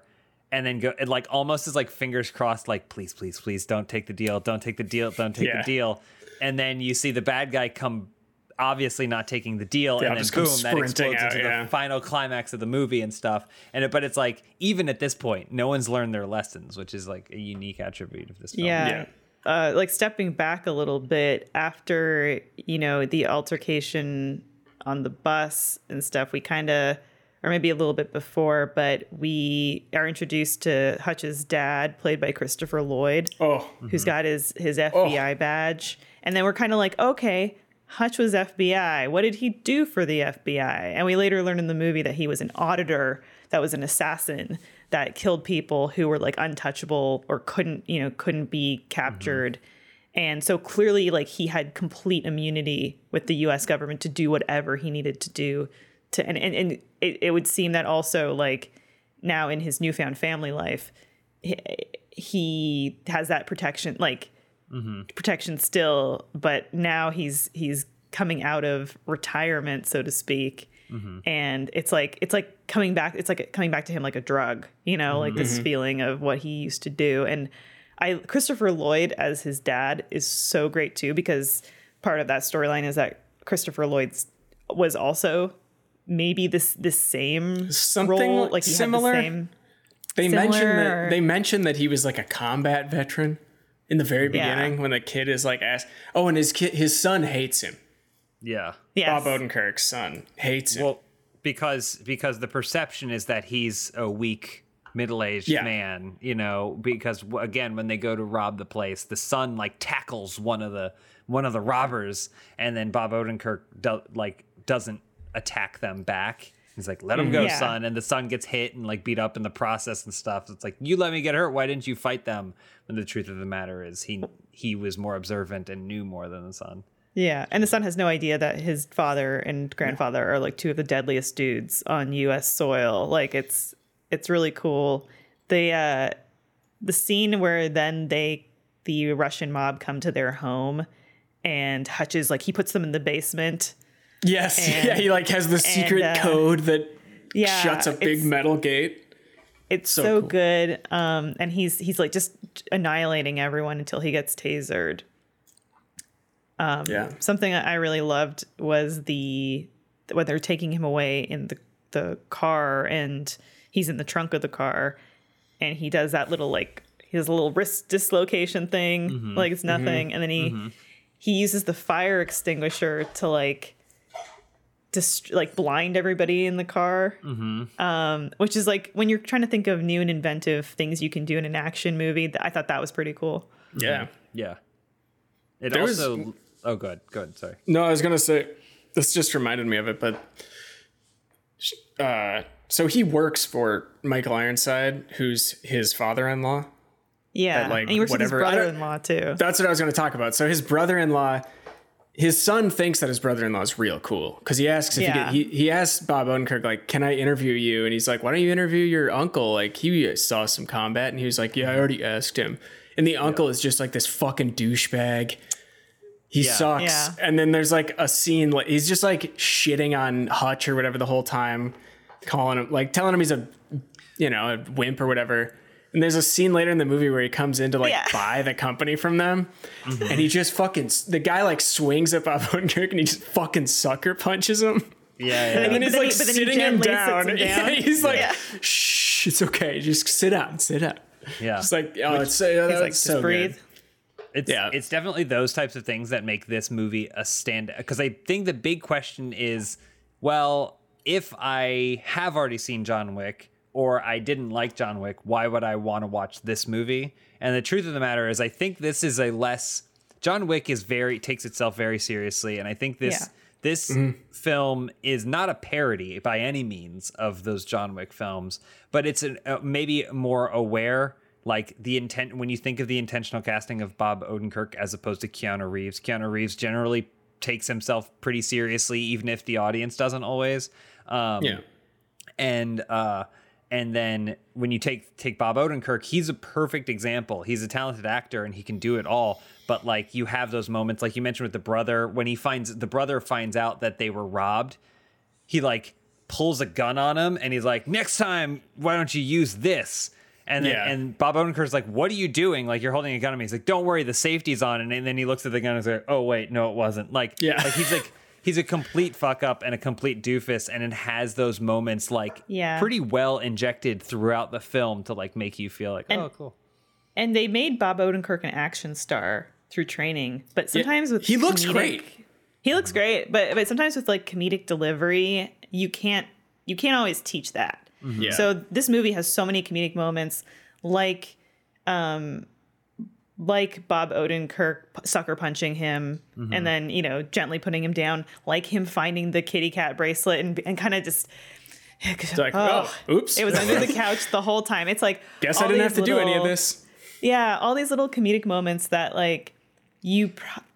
and then go it like almost is like fingers crossed like please please please don't take the deal don't take the deal don't take Yeah. the deal and then you see the bad guy come obviously not taking the deal Yeah, and then boom that sprinting explodes out, into yeah. the final climax of the movie and stuff and it, but it's like even at this point no one's learned their lessons which is like a unique attribute of this film Yeah. Uh, like stepping back a little bit after you know the altercation on the bus and stuff, we kind of, or maybe a little bit before, but we are introduced to Hutch's dad, played by Christopher Lloyd, Oh, who's mm-hmm. got his his oh. FBI badge, and then we're kind of like, okay. Hutch was FBI. What did he do for the FBI? And we later learn in the movie that he was an auditor, that was an assassin that killed people who were like untouchable or couldn't, you know, couldn't be captured. Mm-hmm. And so clearly, like he had complete immunity with the U.S. government to do whatever he needed to do. To and and, and it, it would seem that also like now in his newfound family life, he, he has that protection, like mm-hmm. protection still, but now he's he's coming out of retirement, so to speak. Mm-hmm. And it's like it's like coming back. It's like coming back to him like a drug, you know, like this mm-hmm. feeling of what he used to do. And I Christopher Lloyd as his dad is so great too because part of that storyline is that Christopher Lloyd's was also maybe this this same Something role, like similar? The same, They mentioned that or- they mentioned that he was like a combat veteran in the very Yeah. beginning when the kid is like asked. Oh, and his kid, his son hates him. Yeah. yes. Bob Odenkirk's son hates him. Well, because because the perception is that he's a weak middle-aged Yeah. man, you know, because again when they go to rob the place, the son like tackles one of the one of the robbers and then Bob Odenkirk do, like doesn't attack them back. He's like, "Let him go, Yeah. son." And the son gets hit and like beat up in the process and stuff. It's like, "You let me get hurt. Why didn't you fight them?" When the truth of the matter is, he he was more observant and knew more than the son. Yeah, and the son has no idea that his father and grandfather are like two of the deadliest dudes on U.S. soil. Like it's it's really cool. The uh, the scene where then they the Russian mob come to their home, and Hutch is like he puts them in the basement. Yes, and- yeah, he like has the secret uh, code that Yeah, shuts a big metal gate. It's So so, cool. good. Um, and he's he's like just annihilating everyone until he gets tasered. yeah, something I really loved was the when they're taking him away in the the car and he's in the trunk of the car and he does that little like his little wrist dislocation thing like it's nothing and then he he uses the fire extinguisher to like just like blind everybody in the car um which is like when you're trying to think of new and inventive things you can do in an action movie th- i thought that was pretty cool yeah. Yeah. It There was- also Oh, good. Good. Sorry. No, I was gonna say this just reminded me of it, but uh, so he works for Michael Ironside, who's his father-in-law. yeah That, like, and he works whatever- with his brother-in-law too That's what I was going to talk about. So his brother-in-law, his son thinks that his brother-in-law is real cool because he asks if Yeah. he, he he asks Bob Odenkirk like, "Can I interview you?" And he's like, "Why don't you interview your uncle? Like he saw some combat." And he was like, "Yeah, I already asked him." And the uncle is just like this fucking douchebag. He Yeah. sucks. Yeah. And then there's like a scene like he's just like shitting on Hutch or whatever the whole time, calling him like telling him he's a you know a wimp or whatever. And there's a scene later in the movie where he comes in to like Yeah. buy the company from them, mm-hmm. and he just fucking the guy like swings at Bob Odenkirk and he just fucking sucker punches him. Yeah. yeah. And then he's then like he- but then he sitting him down. sits him Yeah, he's like, Yeah. shh, it's okay. Just sit down, sit down. yeah. It's like, oh, it's so, yeah, He's like, that's just so breathe. good. It's Yeah. it's definitely those types of things that make this movie a stand because I think the big question is, well, if I have already seen John Wick or I didn't like John Wick, why would I want to watch this movie? And the truth of the matter is I think this is a less John Wick is very takes itself very seriously and I think this Yeah. this film is not a parody by any means of those John Wick films, but it's an, uh, maybe more aware. Like the intent when you think of the intentional casting of Bob Odenkirk as opposed to Keanu Reeves, Keanu Reeves generally takes himself pretty seriously, even if the audience doesn't always. Um, Yeah. and uh and then when you take take Bob Odenkirk, he's a perfect example. He's a talented actor and he can do it all. But like you have those moments, like you mentioned with the brother, when he finds the brother finds out that they were robbed, he like pulls a gun on him and he's like, "Next time, why don't you use this?" And then Yeah. and Bob Odenkirk's like, "What are you doing? Like you're holding a gun on me." He's like, "Don't worry, the safety's on." And, and then he looks at the gun and is like, "Oh wait, no, it wasn't." Like Yeah. like he's like he's a complete fuck up and a complete doofus and it has those moments like Yeah. pretty well injected throughout the film to like make you feel like, "Oh, cool." And they made Bob Odenkirk an action star through training, but sometimes with he looks comedic- great. He looks great, but but sometimes with like comedic delivery, you can't you can't always teach that. Yeah. So this movie has so many comedic moments, like um, like Bob Odenkirk sucker punching him, and then you know gently putting him down, like him finding the kitty cat bracelet and and kind of just. Like, oh, oops. It was under the couch the whole time. It's like Guess I didn't have to do any of this. yeah, all these little comedic moments that like you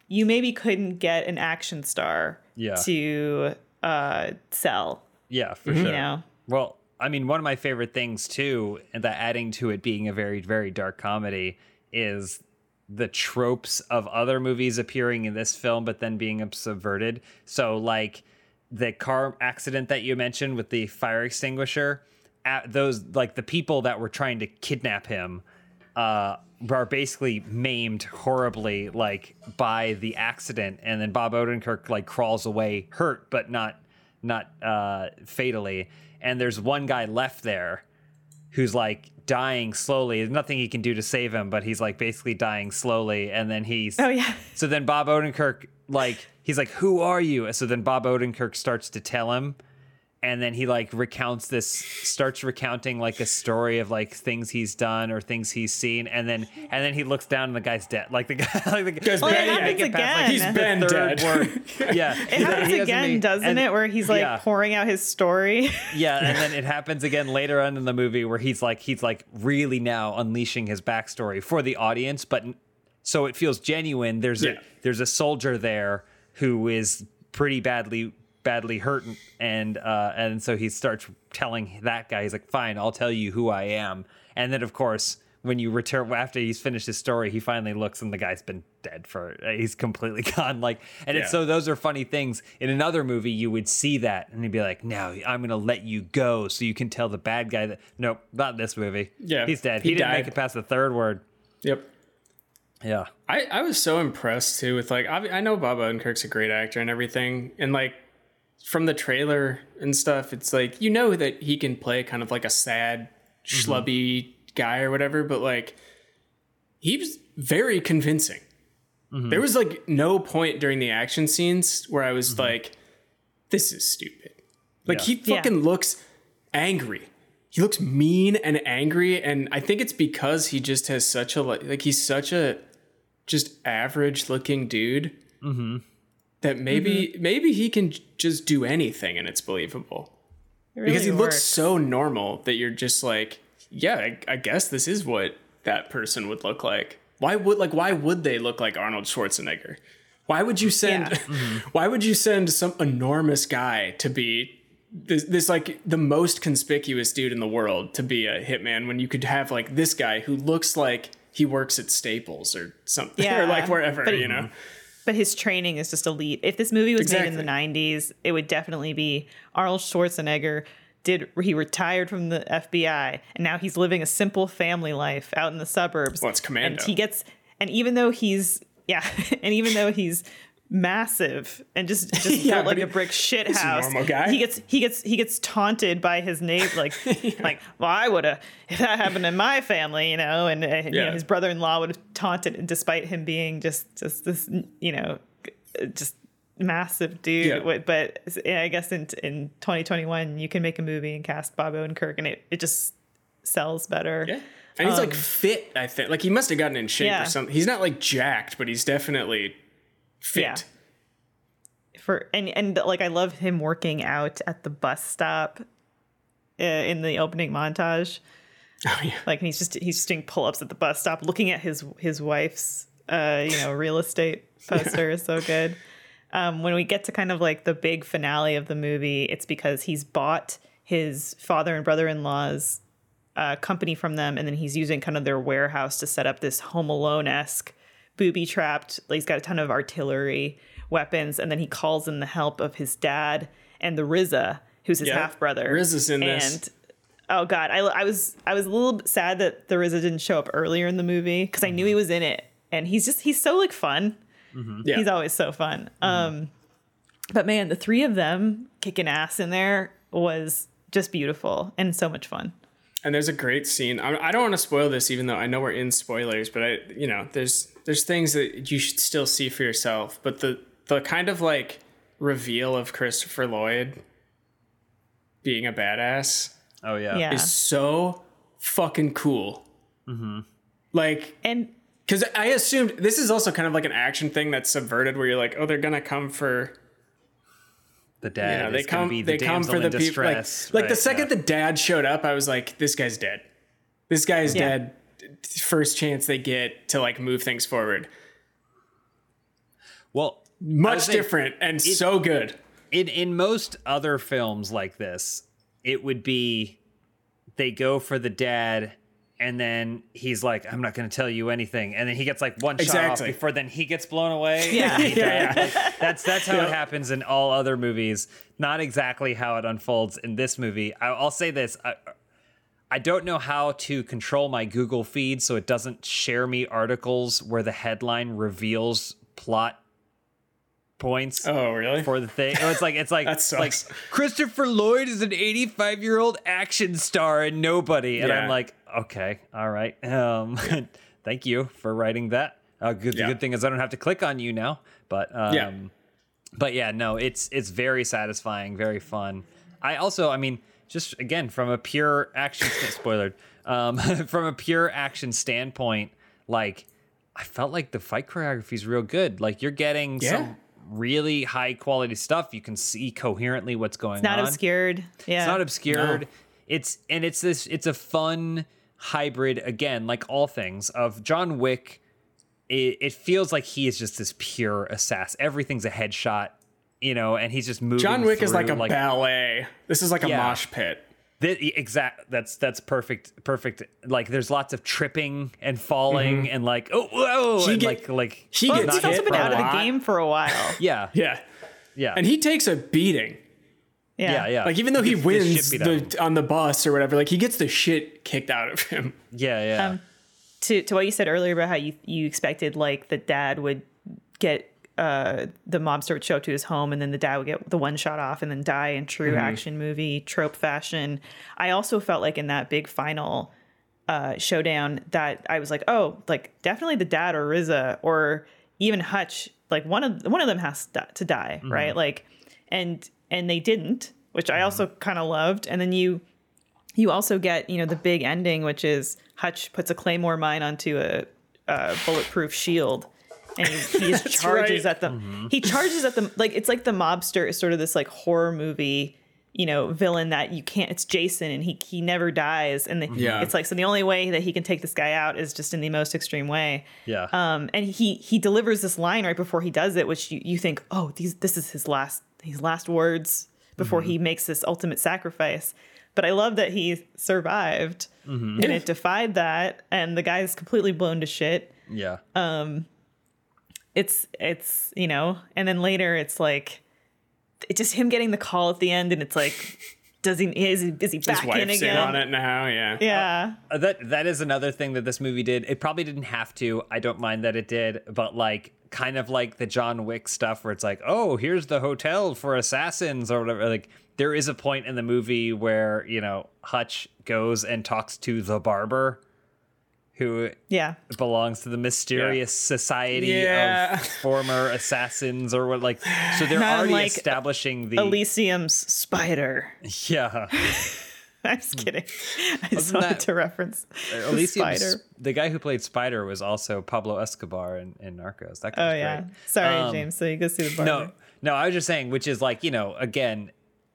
you maybe couldn't get an action star Yeah. to uh, sell. Yeah, for sure. You know, Well, I mean, one of my favorite things too, and that adding to it being a very, very dark comedy, is the tropes of other movies appearing in this film, but then being subverted. So, like the car accident that you mentioned with the fire extinguisher, those like the people that were trying to kidnap him uh, are basically maimed horribly, like by the accident, and then Bob Odenkirk like crawls away hurt, but not not uh, fatally. And there's one guy left there who's like dying slowly. There's nothing he can do to save him, but he's like basically dying slowly. And then he's Oh, yeah. So then Bob Odenkirk like he's like, "Who are you?" So then Bob Odenkirk starts to tell him and then he like recounts this starts recounting like a story of like things he's done or things he's seen and then and then he looks down and the guy's dead like the guy like the Guy's Well, been- it yeah, happens he- again. He's been the third dead. word yeah it happens again, doesn't it? Where he's like yeah. pouring out his story. yeah and then it happens again later on in the movie where he's like he's like really now unleashing his backstory for the audience but so it feels genuine there's Yeah. a there's a soldier there who is pretty badly badly hurt and uh and so he starts telling that guy he's like fine i'll tell you who i am. And then of course when you return after he's finished his story he finally looks and the guy's been dead for he's completely gone like and it's so those are funny things. In another movie you would see that and he'd be like now i'm gonna let you go so you can tell the bad guy that nope not this movie. Yeah, he's dead. He, he didn't died. make it past the third word. Yep. yeah. I, I was so impressed too with like I, I know Bob Odenkirk's a great actor and everything and like from the trailer and stuff it's like you know that he can play kind of like a sad mm-hmm. schlubby guy or whatever but like he was very convincing. Mm-hmm. There was like no point during the action scenes where I was mm-hmm. like this is stupid. Like Yeah. he fucking looks angry. He looks mean and angry and i think it's because he just has such a like, like he's such a just average looking dude that maybe mm-hmm. maybe he can just do anything and it's believable. It really because he looks so normal that you're just like yeah I, I guess this is what that person would look like. Why would like why would they look like arnold schwarzenegger? Why would you send Yeah. why would you send some enormous guy to be this, this like the most conspicuous dude in the world to be a hitman when you could have like this guy who looks like he works at Staples or something or like wherever but- you know but his training is just elite. If this movie was made in the 90s, it would definitely be Arnold Schwarzenegger did he retired from the FBI and now he's living a simple family life out in the suburbs. Well, it's Commando. And he gets and even though he's yeah, and even though he's massive and just just Yeah, like a brick shit he's a house. normal guy. He gets he gets he gets taunted by his neighbor like like well I would have if that happened in my family, you know, and, uh, you know his brother-in-law would have taunted despite him being just just this you know just massive dude Yeah. But yeah, I guess in in 2021 you can make a movie and cast Bob Odenkirk and it it just sells better. yeah and he's like fit I think like he must have gotten in shape Um, Yeah. or something he's not like jacked but he's definitely fit Yeah. For and and like I love him working out at the bus stop uh, in the opening montage. oh yeah Like he's just he's just doing pull-ups at the bus stop looking at his his wife's uh you know real estate poster is so good. Um when we get to kind of like the big finale of the movie, it's because he's bought his father and brother-in-law's uh, company from them, and then he's using kind of their warehouse to set up this Home Alone esque booby trapped. Like he's got a ton of artillery weapons, and then he calls in the help of his dad and the RZA, who's his Yeah. half brother. RZA's in and, this. Oh god, I, I was I was a little bit sad that the RZA didn't show up earlier in the movie because I knew he mm-hmm. was in it, and he's just he's so like fun. Mm-hmm. yeah He's always so fun. Mm-hmm. Um, but man, the three of them kicking ass in there was just beautiful and so much fun. And there's a great scene. I I don't want to spoil this, even though I know we're in spoilers. But I, you know, there's there's things that you should still see for yourself. But the the kind of like reveal of Christopher Lloyd being a badass oh yeah Yeah, is so fucking cool. Mm-hmm. Like, and because I assumed this is also kind of like an action thing that's subverted, where you're like, oh, they're gonna come for the dad Yeah, they come. be the They come for the people. Like, distress, like the second yeah. the dad showed up, I was like, this guy's dead. This guy's Yeah. dead. First chance they get to like move things forward. Well, Much different and so good. in in most other films like this, it would be they go for the dad and then he's like, I'm not gonna tell you anything. And then he gets like one shot off before then he gets blown away. Yeah. Yeah. Like, that's that's how Yeah. it happens in all other movies. Not exactly how it unfolds in this movie. I, I'll say this. I, I don't know how to control my Google feed so it doesn't share me articles where the headline reveals plot points Oh, really? for the thing. It's like it's like That sucks. like Christopher Lloyd is an 85 year old action star and nobody, and Yeah. I'm like, okay, all right, um, thank you for writing that. Uh, good, the good thing is I don't have to click on you now, but um, Yeah. but yeah, no, it's it's very satisfying, very fun. I also, I mean, just again from a pure action st- spoiler, um, from a pure action standpoint, like I felt like the fight choreography is real good. Like you're getting Yeah. some really high quality stuff. You can see coherently what's going on. It's Not on. obscured. Yeah. It's not obscured. No. It's and it's this. It's a fun hybrid again, like all things of John Wick. It, it feels like he is just this pure assassin. Everything's a headshot, you know, and he's just moving. John Wick is like a through, ballet. This is like a mosh pit. Thi- exact. That's that's perfect. Perfect. Like there's lots of tripping and falling mm-hmm. and like oh whoa He and get- like like he Well, gets he's also been out of the game for a while. yeah Yeah. yeah And he takes a beating. Yeah. yeah yeah Like even though he gets the wins beat out of him. the, on the bus or whatever, like he gets the shit kicked out of him. yeah yeah Um, to to what you said earlier about how you you expected like the dad would get uh the mobster would show up to his home and then the dad would get the one shot off and then die in true action movie trope fashion. I also felt like in that big final uh showdown that I was like, oh, like definitely the dad or RZA or even Hutch, like one of one of them has to to die, right? Like and and they didn't, which I mm-hmm. also kind of loved. And then you you also get you know the big ending which is hutch puts a claymore mine onto a, a bulletproof shield and he, he charges right. at them mm-hmm. he charges at them like it's like the mobster is sort of this like horror movie you know villain that you can't it's jason and he he never dies and the, mm-hmm. Yeah. it's like so the only way that he can take this guy out is just in the most extreme way yeah um, and he he delivers this line right before he does it, which you, you think, oh, these this is his last his last words before mm-hmm. he makes this ultimate sacrifice. But I love that he survived mm-hmm. and it defied that, and the guy is completely blown to shit. yeah um, It's it's you know, and then later it's like it's just him getting the call at the end, and it's like, does he is he, is he His back in wife's in on again? it now. Yeah. Yeah, Uh, that that is another thing that this movie did. It probably didn't have to. I don't mind that it did, but like kind of like the John Wick stuff where it's like, "Oh, here's the hotel for assassins" or whatever. Like there is a point in the movie where, you know, Hutch goes and talks to the barber who yeah. belongs to the mysterious society Yeah. of former assassins or what like so they're Not already unlike establishing the Elysium's spider. yeah I'm just kidding. I just wanted that- to reference the Elysium, spider. the guy who played Spider was also Pablo Escobar in, in Narcos. That guy Oh yeah. great. Sorry, Um, James. So you go see the barber. No, no, I was just saying, which is like you know, again,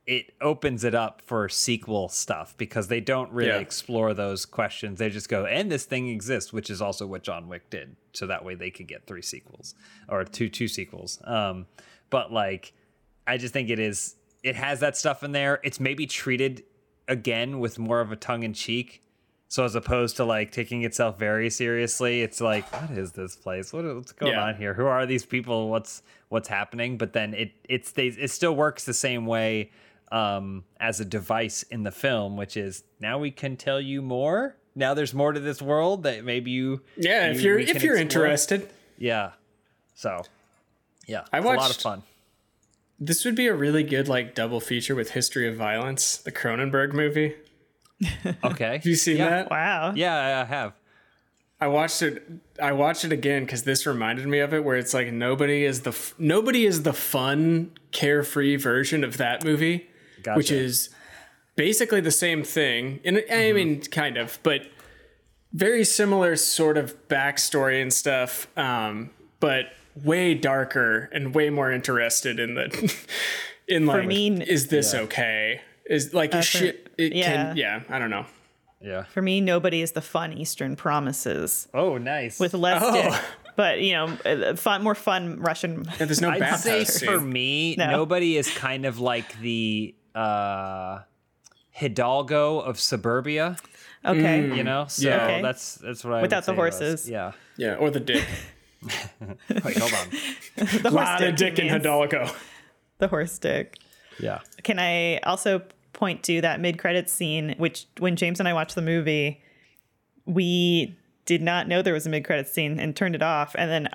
it opens it up for sequel stuff because they don't really Yeah. explore those questions. They just go, and this thing exists, which is also what John Wick did. So that way they could get three sequels or two two sequels. Um, but like, I just think it is. It has that stuff in there. It's maybe treated again with more of a tongue in cheek. So as opposed to like taking itself very seriously, it's like, what is this place? What, what's going Yeah. on here? Who are these people? What's what's happening? But then it it stays it still works the same way um, as a device in the film, which is now we can tell you more. Now there's more to this world that maybe you Yeah. If you- you're if you're explore. interested, yeah. So yeah, I it's a lot of fun. this would be a really good like double feature with History of Violence, the Cronenberg movie. Okay, Have you seen yeah. that? Wow. Yeah, I have. I watched it. I watched it again because this reminded me of it, where it's like nobody is the f- nobody is the fun, carefree version of that movie, which is basically the same thing. And I Mm-hmm. mean, kind of, but very similar sort of backstory and stuff, um, but way darker and way more interested in the in like, me- is this okay? Is like shit? It yeah. can, yeah. I don't know. Yeah. For me, nobody is the fun Eastern Promises Oh, nice. with less Oh. dick. but you know, uh, fun, more fun Russian. Yeah, there's no I'd say bathhouse for me, No. nobody is kind of like the uh, Hidalgo of suburbia. Okay, You know, so Yeah. Okay. that's that's what I would Without the say it was. horses. Yeah. Yeah, or the dick. Wait, hold on. the horse lot of dick, dick in. Hidalgo. The horse dick. Yeah. Can I also point to that mid-credit scene, which when James and I watched the movie, we did not know there was a mid-credit scene and turned it off, and then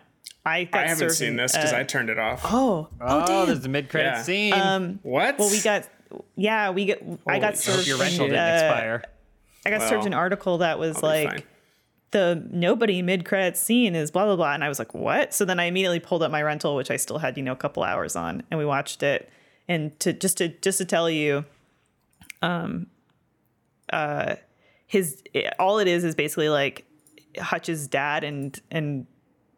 I I haven't seen this because uh, I turned it off. oh oh Oh, damn. there's the mid-credit Yeah. scene. Um, what? well, we got yeah, we get I got served your rental an, didn't uh, expire. I got Well, served an article that was I'll like the nobody mid credit scene is blah blah blah. And I was like what? So then I immediately pulled up my rental which I still had you know a couple hours on and we watched it. And to just to just to tell you um uh his all it is is basically like Hutch's dad and and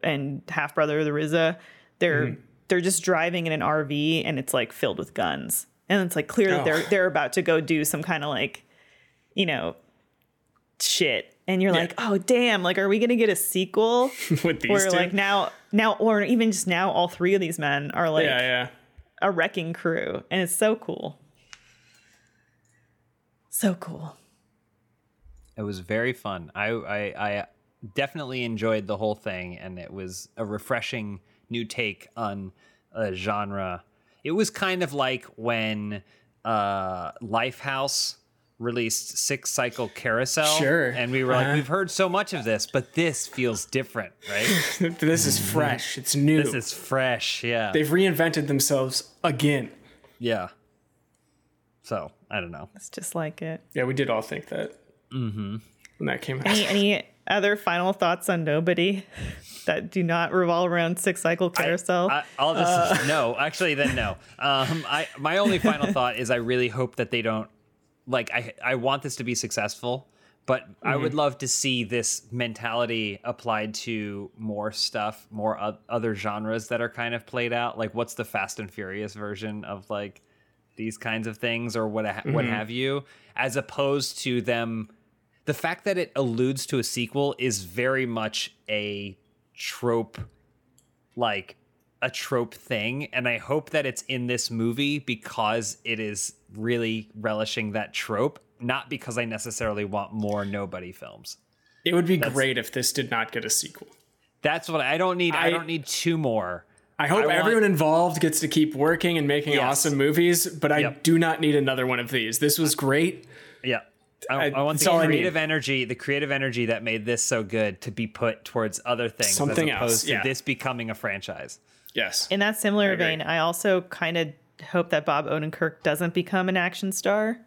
and half brother the RZA they're Mm-hmm. they're just driving in an RV and it's like filled with guns and it's like clear that Oh. they're they're about to go do some kind of like you know shit and you're Yeah. like oh damn like are we gonna get a sequel with these where two. like now now or even just now all three of these men are like yeah, yeah. a wrecking crew and it's so cool so cool It was very fun. I, I I definitely enjoyed the whole thing, and it was a refreshing new take on a genre. It was kind of like when uh, Lifehouse released Six Cycle Carousel, Sure. and we were like, Uh-huh. we've heard so much of this, but this feels different, right? this is fresh. It's new. this is fresh, yeah, They've reinvented themselves again. yeah. So I don't know. it's just like it Yeah, we did all think that. Mm-hmm. When that came out. any any other final thoughts on nobody that do not revolve around six cycle carousel I, I'll just uh. no. Actually, then no. Um, I my only final thought is I really hope that they don't like. I I want this to be successful, but I would mm-hmm. love to see this mentality applied to more stuff, more o- other genres that are kind of played out. Like, what's the Fast and Furious version of like these kinds of things, or what ha- what mm-hmm. have you, as opposed to them. The fact that it alludes to a sequel is very much a trope like a trope thing and i hope that it's in this movie because it is really relishing that trope not because i necessarily want more nobody films It would be great if this did not get a sequel. that's what i don't need i, I- don't need two more I hope I want- everyone involved gets to keep working and making Yes. awesome movies, but I Yep. do not need another one of these. This was great. yeah I, I- I want that's the all I need. creative energy, the creative energy that made this so good, to be put towards other things Something as else, opposed yeah. to this becoming a franchise. Yes. in that similar agree. vein i also kind of hope that bob odenkirk doesn't become an action star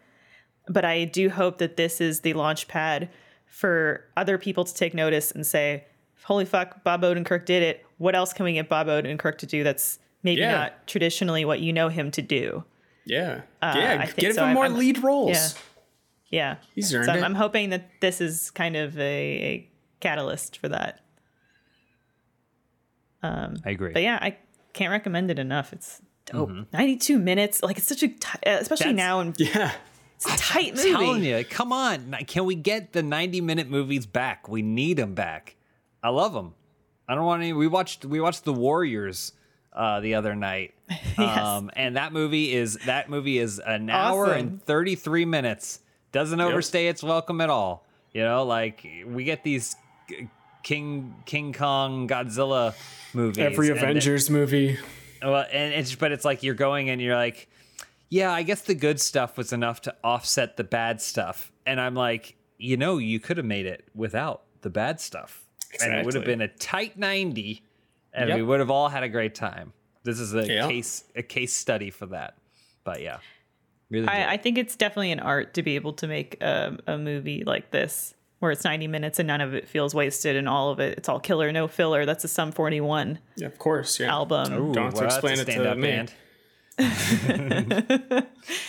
but i do hope that this is the launch pad for other people to take notice and say holy fuck bob odenkirk did it what else can we get bob odenkirk to do that's maybe Yeah. not traditionally what you know him to do yeah. Uh, I yeah. think Give so. him I'm- more I'm- lead roles. yeah. Yeah He's so I'm, it. I'm hoping that this is kind of a, a catalyst for that I agree. but yeah i can't recommend it enough it's dope 92 minutes like it's such a uh, especially Mm-hmm. That's- now in Yeah. it's a tight I'm movie telling you, come on. Can we get the 90 minute movies back? We need them back. I love them. I don't want any. We watched we watched The Warriors uh, the other night, um, and that movie is that movie is an hour and 33 minutes. Doesn't overstay its welcome at all. You know, like we get these King King Kong Godzilla movies. Every Avengers movie. well, and it's but it's like you're going and you're like, yeah, I guess the good stuff was enough to offset the bad stuff. And I'm like, you know, you could have made it without the bad stuff, and it would have been a tight ninety, and we would have all had a great time. This is a Yeah. case a case study for that. But yeah, really. I. I think it's definitely an art to be able to make a, a movie like this where it's 90 minutes and none of it feels wasted and all of it it's all killer no filler that's a sum 41 Yeah, of course. Yeah. album Ooh, don't well, explain it to stand-up me. band.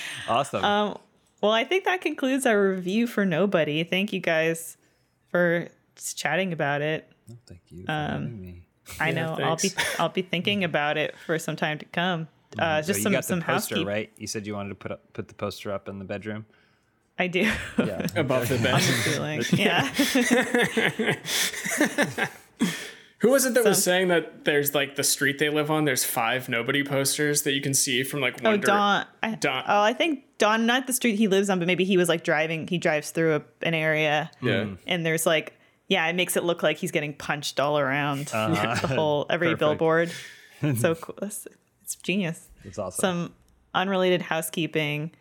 awesome. Um, well i think that concludes our review for nobody thank you guys for chatting about it Thank you for having me. i Yeah, know i'll be i'll be thinking about it for some time to come uh, mm-hmm. So just you some got some the poster, housekeeping right? You said you wanted to put up, put the poster up in the bedroom. i do Yeah. Above the bed. feeling yeah Who was it that was saying that there's like the street they live on? There's five nobody posters that you can see from like Oh, one dir- Don. I, Don- Oh, I think Don, not the street he lives on, but maybe he was like driving. He drives through a, an area, Yeah. Mm. and there's like, yeah, it makes it look like he's getting punched all around uh-huh. the whole every Perfect. billboard. so cool. It's, genius. It's awesome. Some unrelated housekeeping.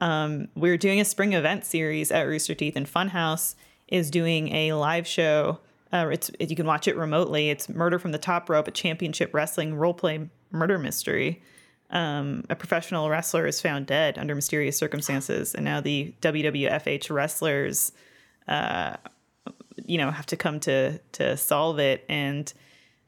Um, we're doing a spring event series at Rooster Teeth, and Funhouse is doing a live show. Uh, it's you can watch it remotely. It's Murder from the Top Rope, a championship wrestling role play murder mystery. Um, a professional wrestler is found dead under mysterious circumstances, and now the WWFH wrestlers, uh, you know, have to come to to solve it. And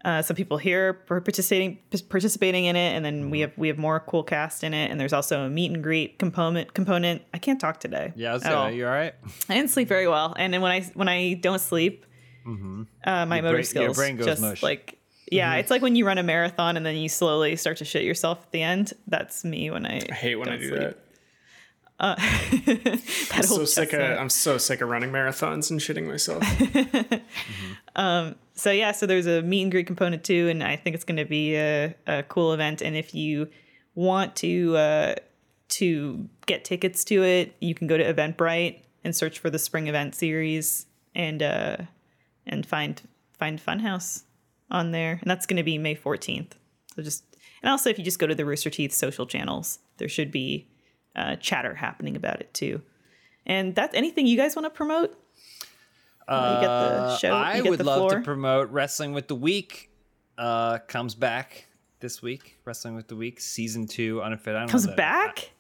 uh, some people here are participating participating in it, and then we have we have more cool cast in it. And there's also a meet and greet component component. I can't talk today. Yeah, at so all. you all right? I didn't sleep very well, and then when I when I don't sleep, uh, my motor Mm-hmm. brain- your skills brain goes just mush. Mm-hmm. like yeah, it's like when you run a marathon and then you slowly start to shit yourself at the end. That's me when I I hate when I don't do sleep. that. That I'm so sick of. I'm so sick of running marathons and shitting myself. so yeah, so there's a meet and greet component too, and I think it's going to be a, a cool event. And if you want to uh, to get tickets to it, you can go to Eventbrite and search for the spring event series and uh, and find find Funhouse on there, and that's going to be May 14th. So just and also if you just go to the Rooster Teeth social channels, there should be uh, chatter happening about it too. And that's anything you guys want to promote. While you get the show. Uh, I would love floor. to promote Wrestling with the Week. Uh, comes back this week. Wrestling with the Week season two unfit. I don't comes back.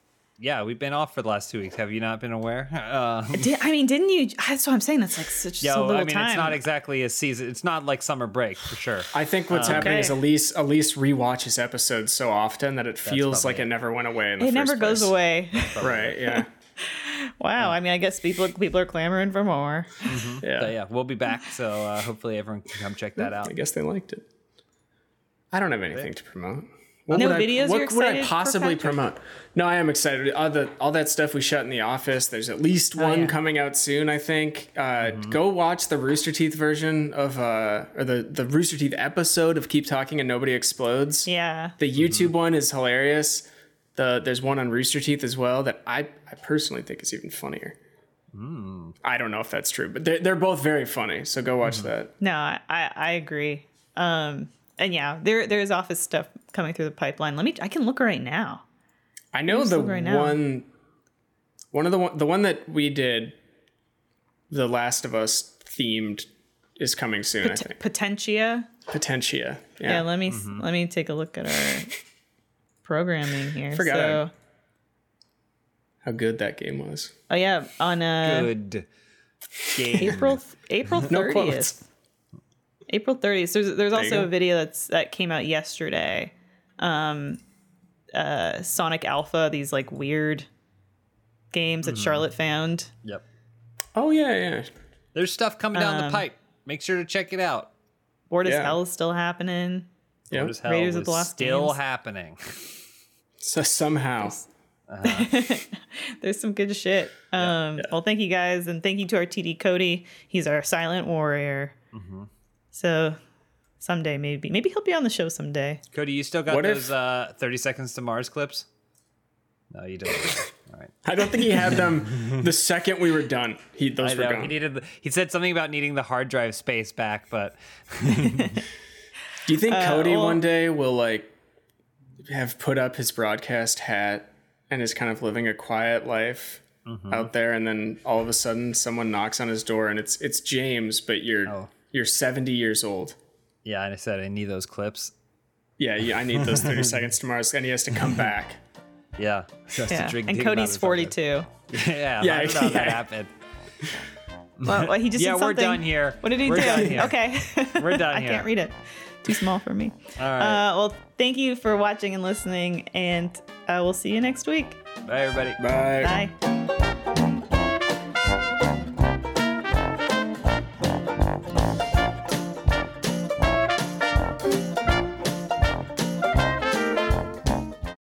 Yeah, we've been off for the last two weeks. Have you not been aware? Uh, Did, I mean, didn't you? That's what I'm saying. That's like such yeah, so little I mean, time. it's not exactly a season. It's not like summer break for sure. I think what's happening is Okay. Elise Elise rewatches episodes so often that it feels like probably it never went away. In the it never first goes place. away. Right? Yeah. wow. I mean, I guess people people are clamoring for more. Yeah. But yeah, we'll be back. So uh, hopefully everyone can come check that out. I guess they liked it. I don't have anything to promote. What No would I, videos What would I possibly promote? No, I am excited. All the all that stuff we shot in the office. There's at least one Oh, yeah. coming out soon. I think. Uh, Mm-hmm. Go watch the Rooster Teeth version of uh, or the the Rooster Teeth episode of Keep Talking and Nobody Explodes. Yeah. The YouTube Mm-hmm. one is hilarious. The there's one on Rooster Teeth as well that I I personally think is even funnier. Mm. I don't know if that's true, but they're, they're both very funny. So go watch Mm-hmm. that. No, I, I I agree. Um, and yeah, there there's office stuff coming through the pipeline. Let me. I can look right now. I know the look right now. one, one of the one, the one that we did, the Last of Us themed, is coming soon. I think Potentia. Potentia. Yeah. Yeah, let me Mm-hmm. let me take a look at our programming here. Forgot so, how good that game was. oh yeah, on a Good game. April April No quotes. thirtieth. April thirtieth. There's there's also go. a video that's that came out yesterday. Um, uh, Sonic Alpha. These like weird games that Charlotte found. Yep. Oh yeah, yeah. There's stuff coming down Um, the pipe. Make sure to check it out. Board as hell is still happening. Yeah. What as hell Raiders of the Lost still Games. happening. So somehow, There's some good shit. Um, Well, thank you guys, and thank you to our TD Cody. He's our silent warrior. Mm-hmm. So someday, maybe, maybe he'll be on the show someday. Cody, you still got What if- those uh, 30 seconds to Mars clips? No, you don't. All right. I don't think he had them the second we were done. He those I were know. gone. He needed. The, he said something about needing the hard drive space back, but Do you think Cody well- one day will like have put up his broadcast hat and is kind of living a quiet life Mm-hmm. out there, and then all of a sudden someone knocks on his door and it's it's James, but you're Oh. You're 70 years old. yeah, and I said I need those clips. Yeah, yeah, I need those 30 seconds tomorrow, and he has to come back. Yeah. Just to Yeah, drink- and dig 'em out Cody's of the hard 42. drive. yeah. Yeah, I don't know how that yeah. happened. Well, well, he just Yeah, did we're done here. What did he We're do? done here. Okay, We're done I here. can't read it. Too small for me. All right. Uh, well, thank you for watching and listening, and uh, we'll see you next week. Bye, everybody. Bye. Bye.